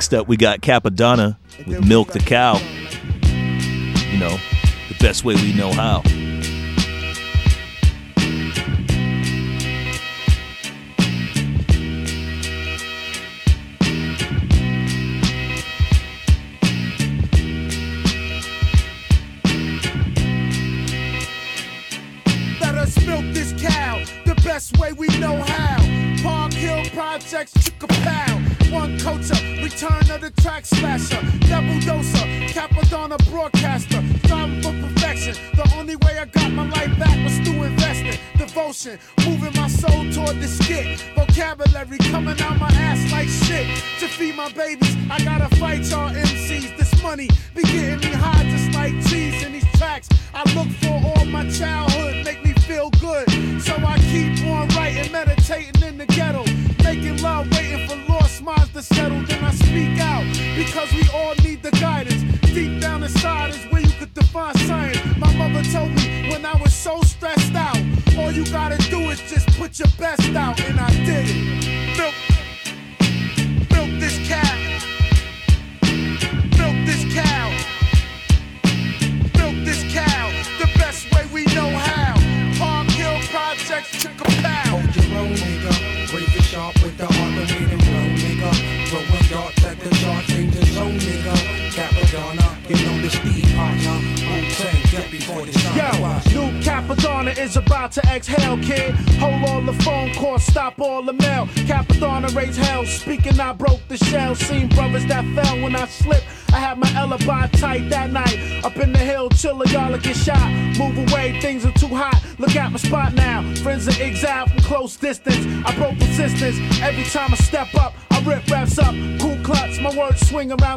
Next up, we got Cappadonna with Milk the Cow. You know, the best way we know how.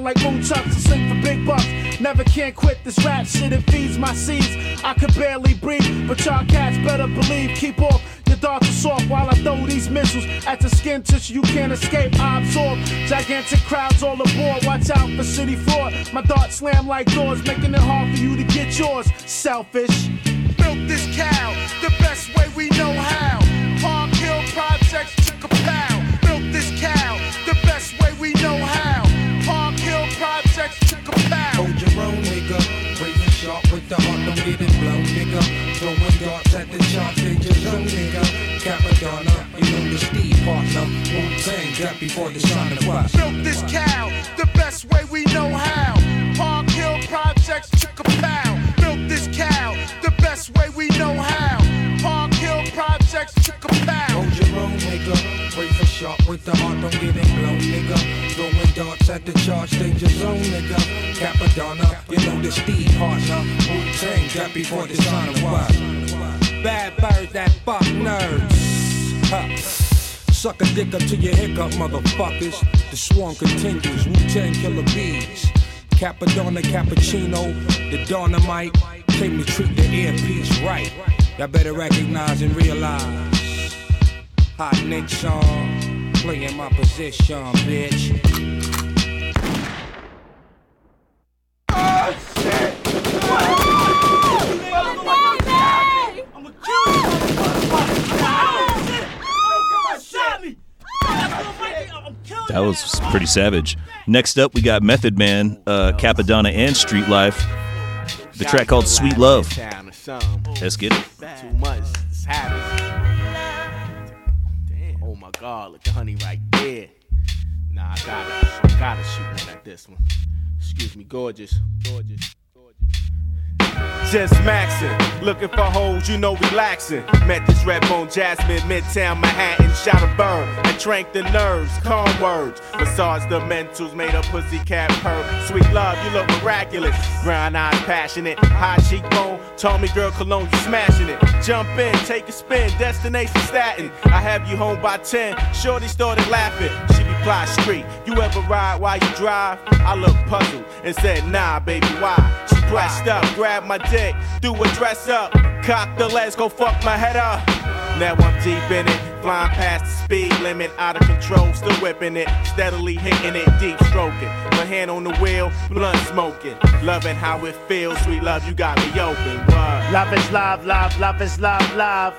Like moon chucks. I sing for big bucks. Never can't quit this rap shit, it feeds my seeds. I could barely breathe, but y'all cats better believe. Keep off your darts are soft while I throw these missiles at the skin tissue. You can't escape. I absorb gigantic crowds all aboard. Watch out for city fraud. My darts slam like doors, making it hard for you to get yours. Selfish. Dick up to your hiccup, motherfuckers. The swarm continues. Wu-Tang killer bees. Cappadonna, cappuccino, the dynamite. Came to treat the earpiece right. Y'all better recognize and realize. Hot Nick song, playing my position, bitch. Was pretty savage. Next up, we got Method Man, uh, Cappadonna, and Street Life. The track called Sweet Love. Let's get it. Too much. Oh my god, look at honey right there. Nah, I gotta, I gotta shoot one at this one. Excuse me, gorgeous, gorgeous. Gorgeous. Just maxing, looking for hoes, you know, relaxing. Met this red bone Jasmine, Midtown Manhattan, shot a burn and drank the nerves, calm words. Massage the mentals, made a pussycat purr. Sweet love, you look miraculous. Brown eyes, passionate, high cheekbone. Told me, girl, cologne, you smashing it. Jump in, take a spin, destination statin. I have you home by 10. Shorty started laughing. She reply street. You ever ride while you drive? I looked puzzled and said, Nah, baby, why? She pressed up, grab my dick, do a dress up, cock the legs, go fuck my head up. Now I'm deep in it, flying past the speed limit, out of control, still whipping it, steadily hitting it, deep stroking. My hand on the wheel, blunt smoking, loving how it feels. Sweet love, you got me open. Love is love, love, love is love, love.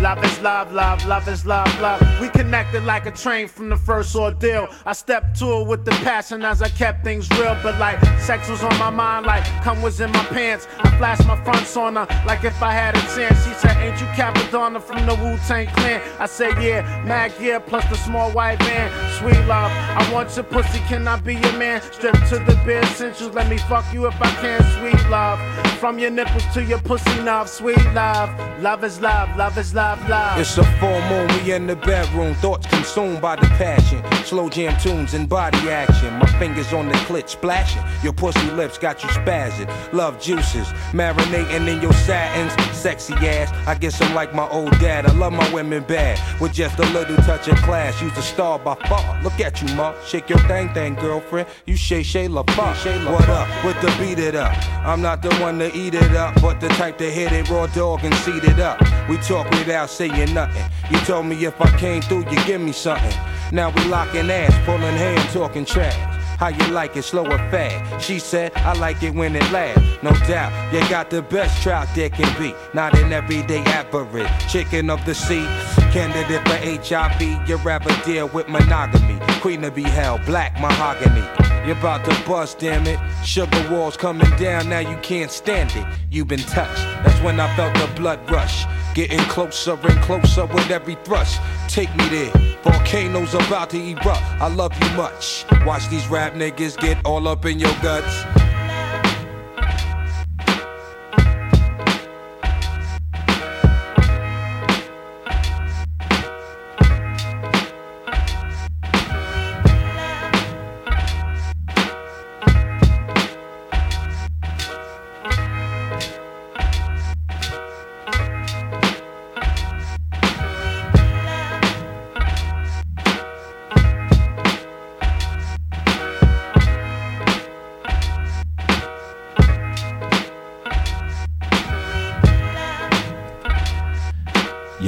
Love is love, love, love is love, love. We connected like a train from the first ordeal. I stepped to it with the passion as I kept things real. But like sex was on my mind, like cum was in my pants. I flashed my fronts on her like if I had a chance. She said, Ain't you Cappadonna from the Wu Tang Clan? I said, Yeah, mad gear plus the small white van. Sweet love, I want your pussy, can I be your man? Strip to the bare essentials, let me fuck you if I can. Sweet love, from your nipples to your pussy knob. Sweet love, love is love, love is love, It's a full moon, we in the bedroom. Thoughts consumed by the passion. Slow jam tunes and body action. My fingers on the clit splashing. Your pussy lips got you spazzing. Love juices, marinating in your satins. Sexy ass, I guess I'm like my old dad. I love my women bad. With just a little touch of class. You's a star by far. Look at you, ma. Shake your thing, thing, girlfriend. You Shay Shay La What up? With the beat it up. I'm not the one to eat it up, but the type to hit it raw dog and seat it up. We talk without saying nothing. You told me if I came through, you give me something. Now we locking ass, pulling hair, talking trash. How you like it, slow or fast? She said, I like it when it lasts. No doubt, you got the best trout there can be. Not an everyday average. Chicken of the sea, candidate for HIV. You'd rather deal with monogamy. Queen to be held, black mahogany. You're about to bust, damn it. Sugar walls coming down, now you can't stand it. You've been touched, that's when I felt the blood rush. Getting closer and closer with every thrust. Take me there. Volcanoes about to erupt. I love you much. Watch these rap niggas get all up in your guts.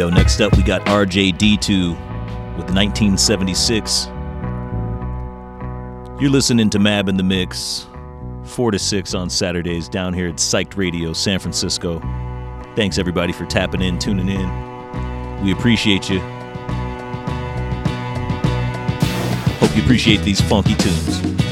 Yo, next up we got RJD2 with 1976. You're listening to Mab in the Mix, 4 to 6 on Saturdays down here at Psyched Radio, San Francisco. Thanks everybody for tapping in, tuning in. We appreciate you. Hope you appreciate these funky tunes.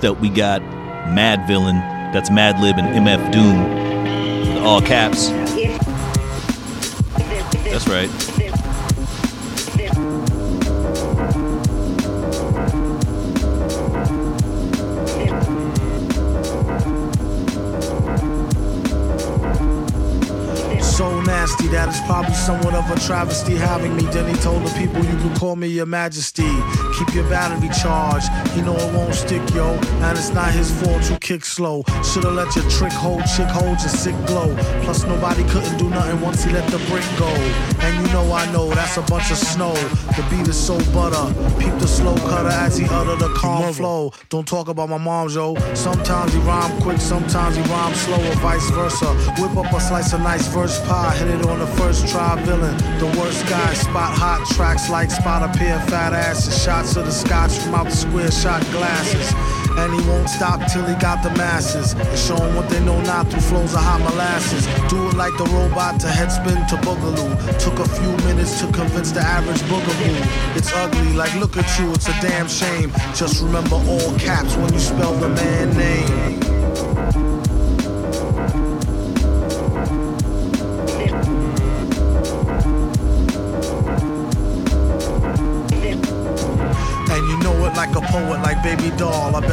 Next up, we got Madvillain. That's Madlib and MF Doom. All caps. That's right. Somewhat of a travesty having me. Then he told the people you can call me your majesty. Keep your battery charged. He know it won't stick, yo. And it's not his fault you kick slow. Should've let your trick hold, chick hold your sick glow. Plus nobody couldn't do nothing once he let the brick go. And you know I know that's a bunch of snow. The beat is so butter. Peep the slow cutter as he utter the calm flow. Don't talk about my mom's yo. Sometimes he rhyme quick, sometimes he rhyme slow, or vice versa. Whip up a slice of nice verse pie, hit it on the first try. Villain, the worst guy. Spot hot tracks like spot a pair of fat asses. Shots of the scotch from out the square shot glasses. And he won't stop till he got the masses. And show 'em what they know not through flows of hot molasses. Do it like the robot to headspin to boogaloo. Took a few minutes to convince the average boogaboo. It's ugly, like look at you, it's a damn shame. Just remember all caps when you spell the man name.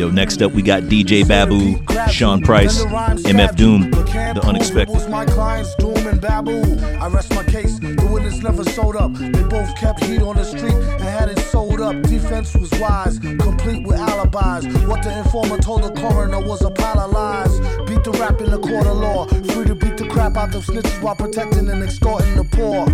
Yo, next up we got DJ Babu, Sean Price, MF Doom, The Unexpected. My clients Doom and Babu? I rest my case. The witness never up. They both kept heat on the street and had it sold up. Defense was wise, complete with alibis. What the informer told the coroner was a pile of lies. Beat the rap in the court of law. Free to the crap out of snitches while protecting and extorting the poor.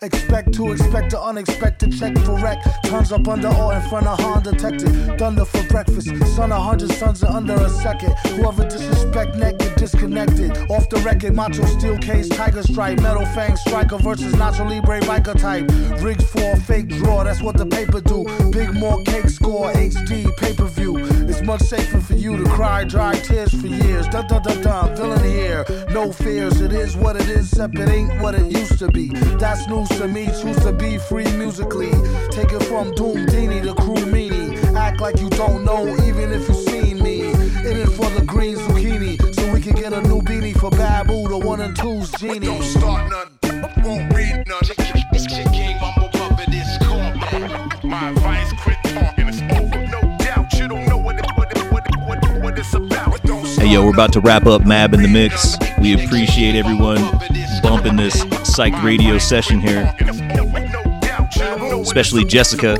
Expect to expect the unexpected check for wreck. Turns up under or in front of Honda detected. Thunder for breakfast. Son of hundred sons in under a second. Whoever disrespect neck get disconnected. Off the record, macho steel case, tiger stripe, metal fang striker versus Nacho Libre biker type. Rigged for a fake draw, that's what the paper do. Big more cake score, HD pay per view. It's much safer for you to cry dry tears for years. Dun dun dun dun, villain here, no fears. It is what it is, except it ain't what it used to be. That's news to me. Choose to be free musically. Take it from Doom Dini to Crew Meanie. Act like you don't know, even if you've seen me. In it for the green zucchini, so we can get a new beanie for Babu, the one and two's genie. Don't start none, won't read none. King, mumble puppet is My advice, quit Hey yo, we're about to wrap up Mab in the Mix. We appreciate everyone bumping this psych radio session here. Especially Jessica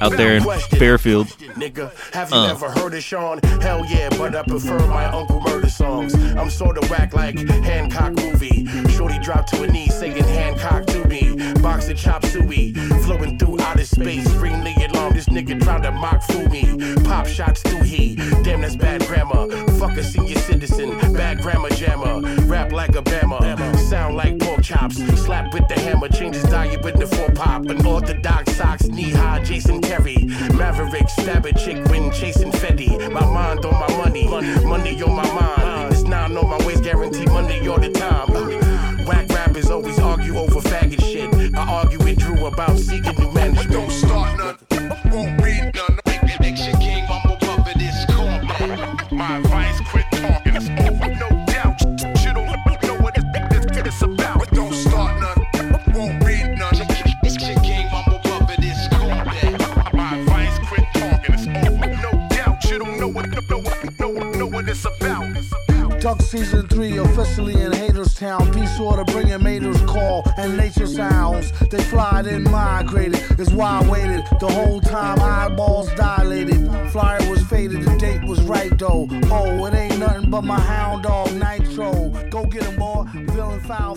out there in Fairfield. Nigga, have you Uh. ever heard of Sean? Hell yeah, but I prefer my Uncle Murda songs. I'm sorta whack like Hancock movie. Shorty dropped to a knee singing Hancock to me. Box of chop suey, flowing through outer space. Ring the alarm, this nigga tried to mock fool me. Pop shots through he. Damn, that's bad grammar. Fuck a senior citizen, bad grammar jammer. Rap like a bammer, sound like pork chops. Slap with the hammer, changes diet with the four pop. Unorthodox socks, knee high, Jason Terry. Maverick, stab a chick when chasing Fetty. My mind on my money, money on my mind. It's nine on my waist, guarantee money all the time. Whack rappers always argue over. I Drew about seeking new management. Don't start none, won't read none. King, mumble puppet is cool. My advice, quit talking, it's over. No doubt, you don't know what it, it, it's about. Don't start none, won't read none. King, mumble puppet is cool. My advice, quit talking, it's over. No doubt, you don't know what it's about. Duck season three officially in Haterstown. Be sure to bring in Mater's call and nature sounds. They fly then migrated. It's why I waited the whole time. Eyeballs dilated. Flyer was faded. The date was right though. Oh, it ain't nothing but my hound dog Nitro. Go get him, boy. Villain foul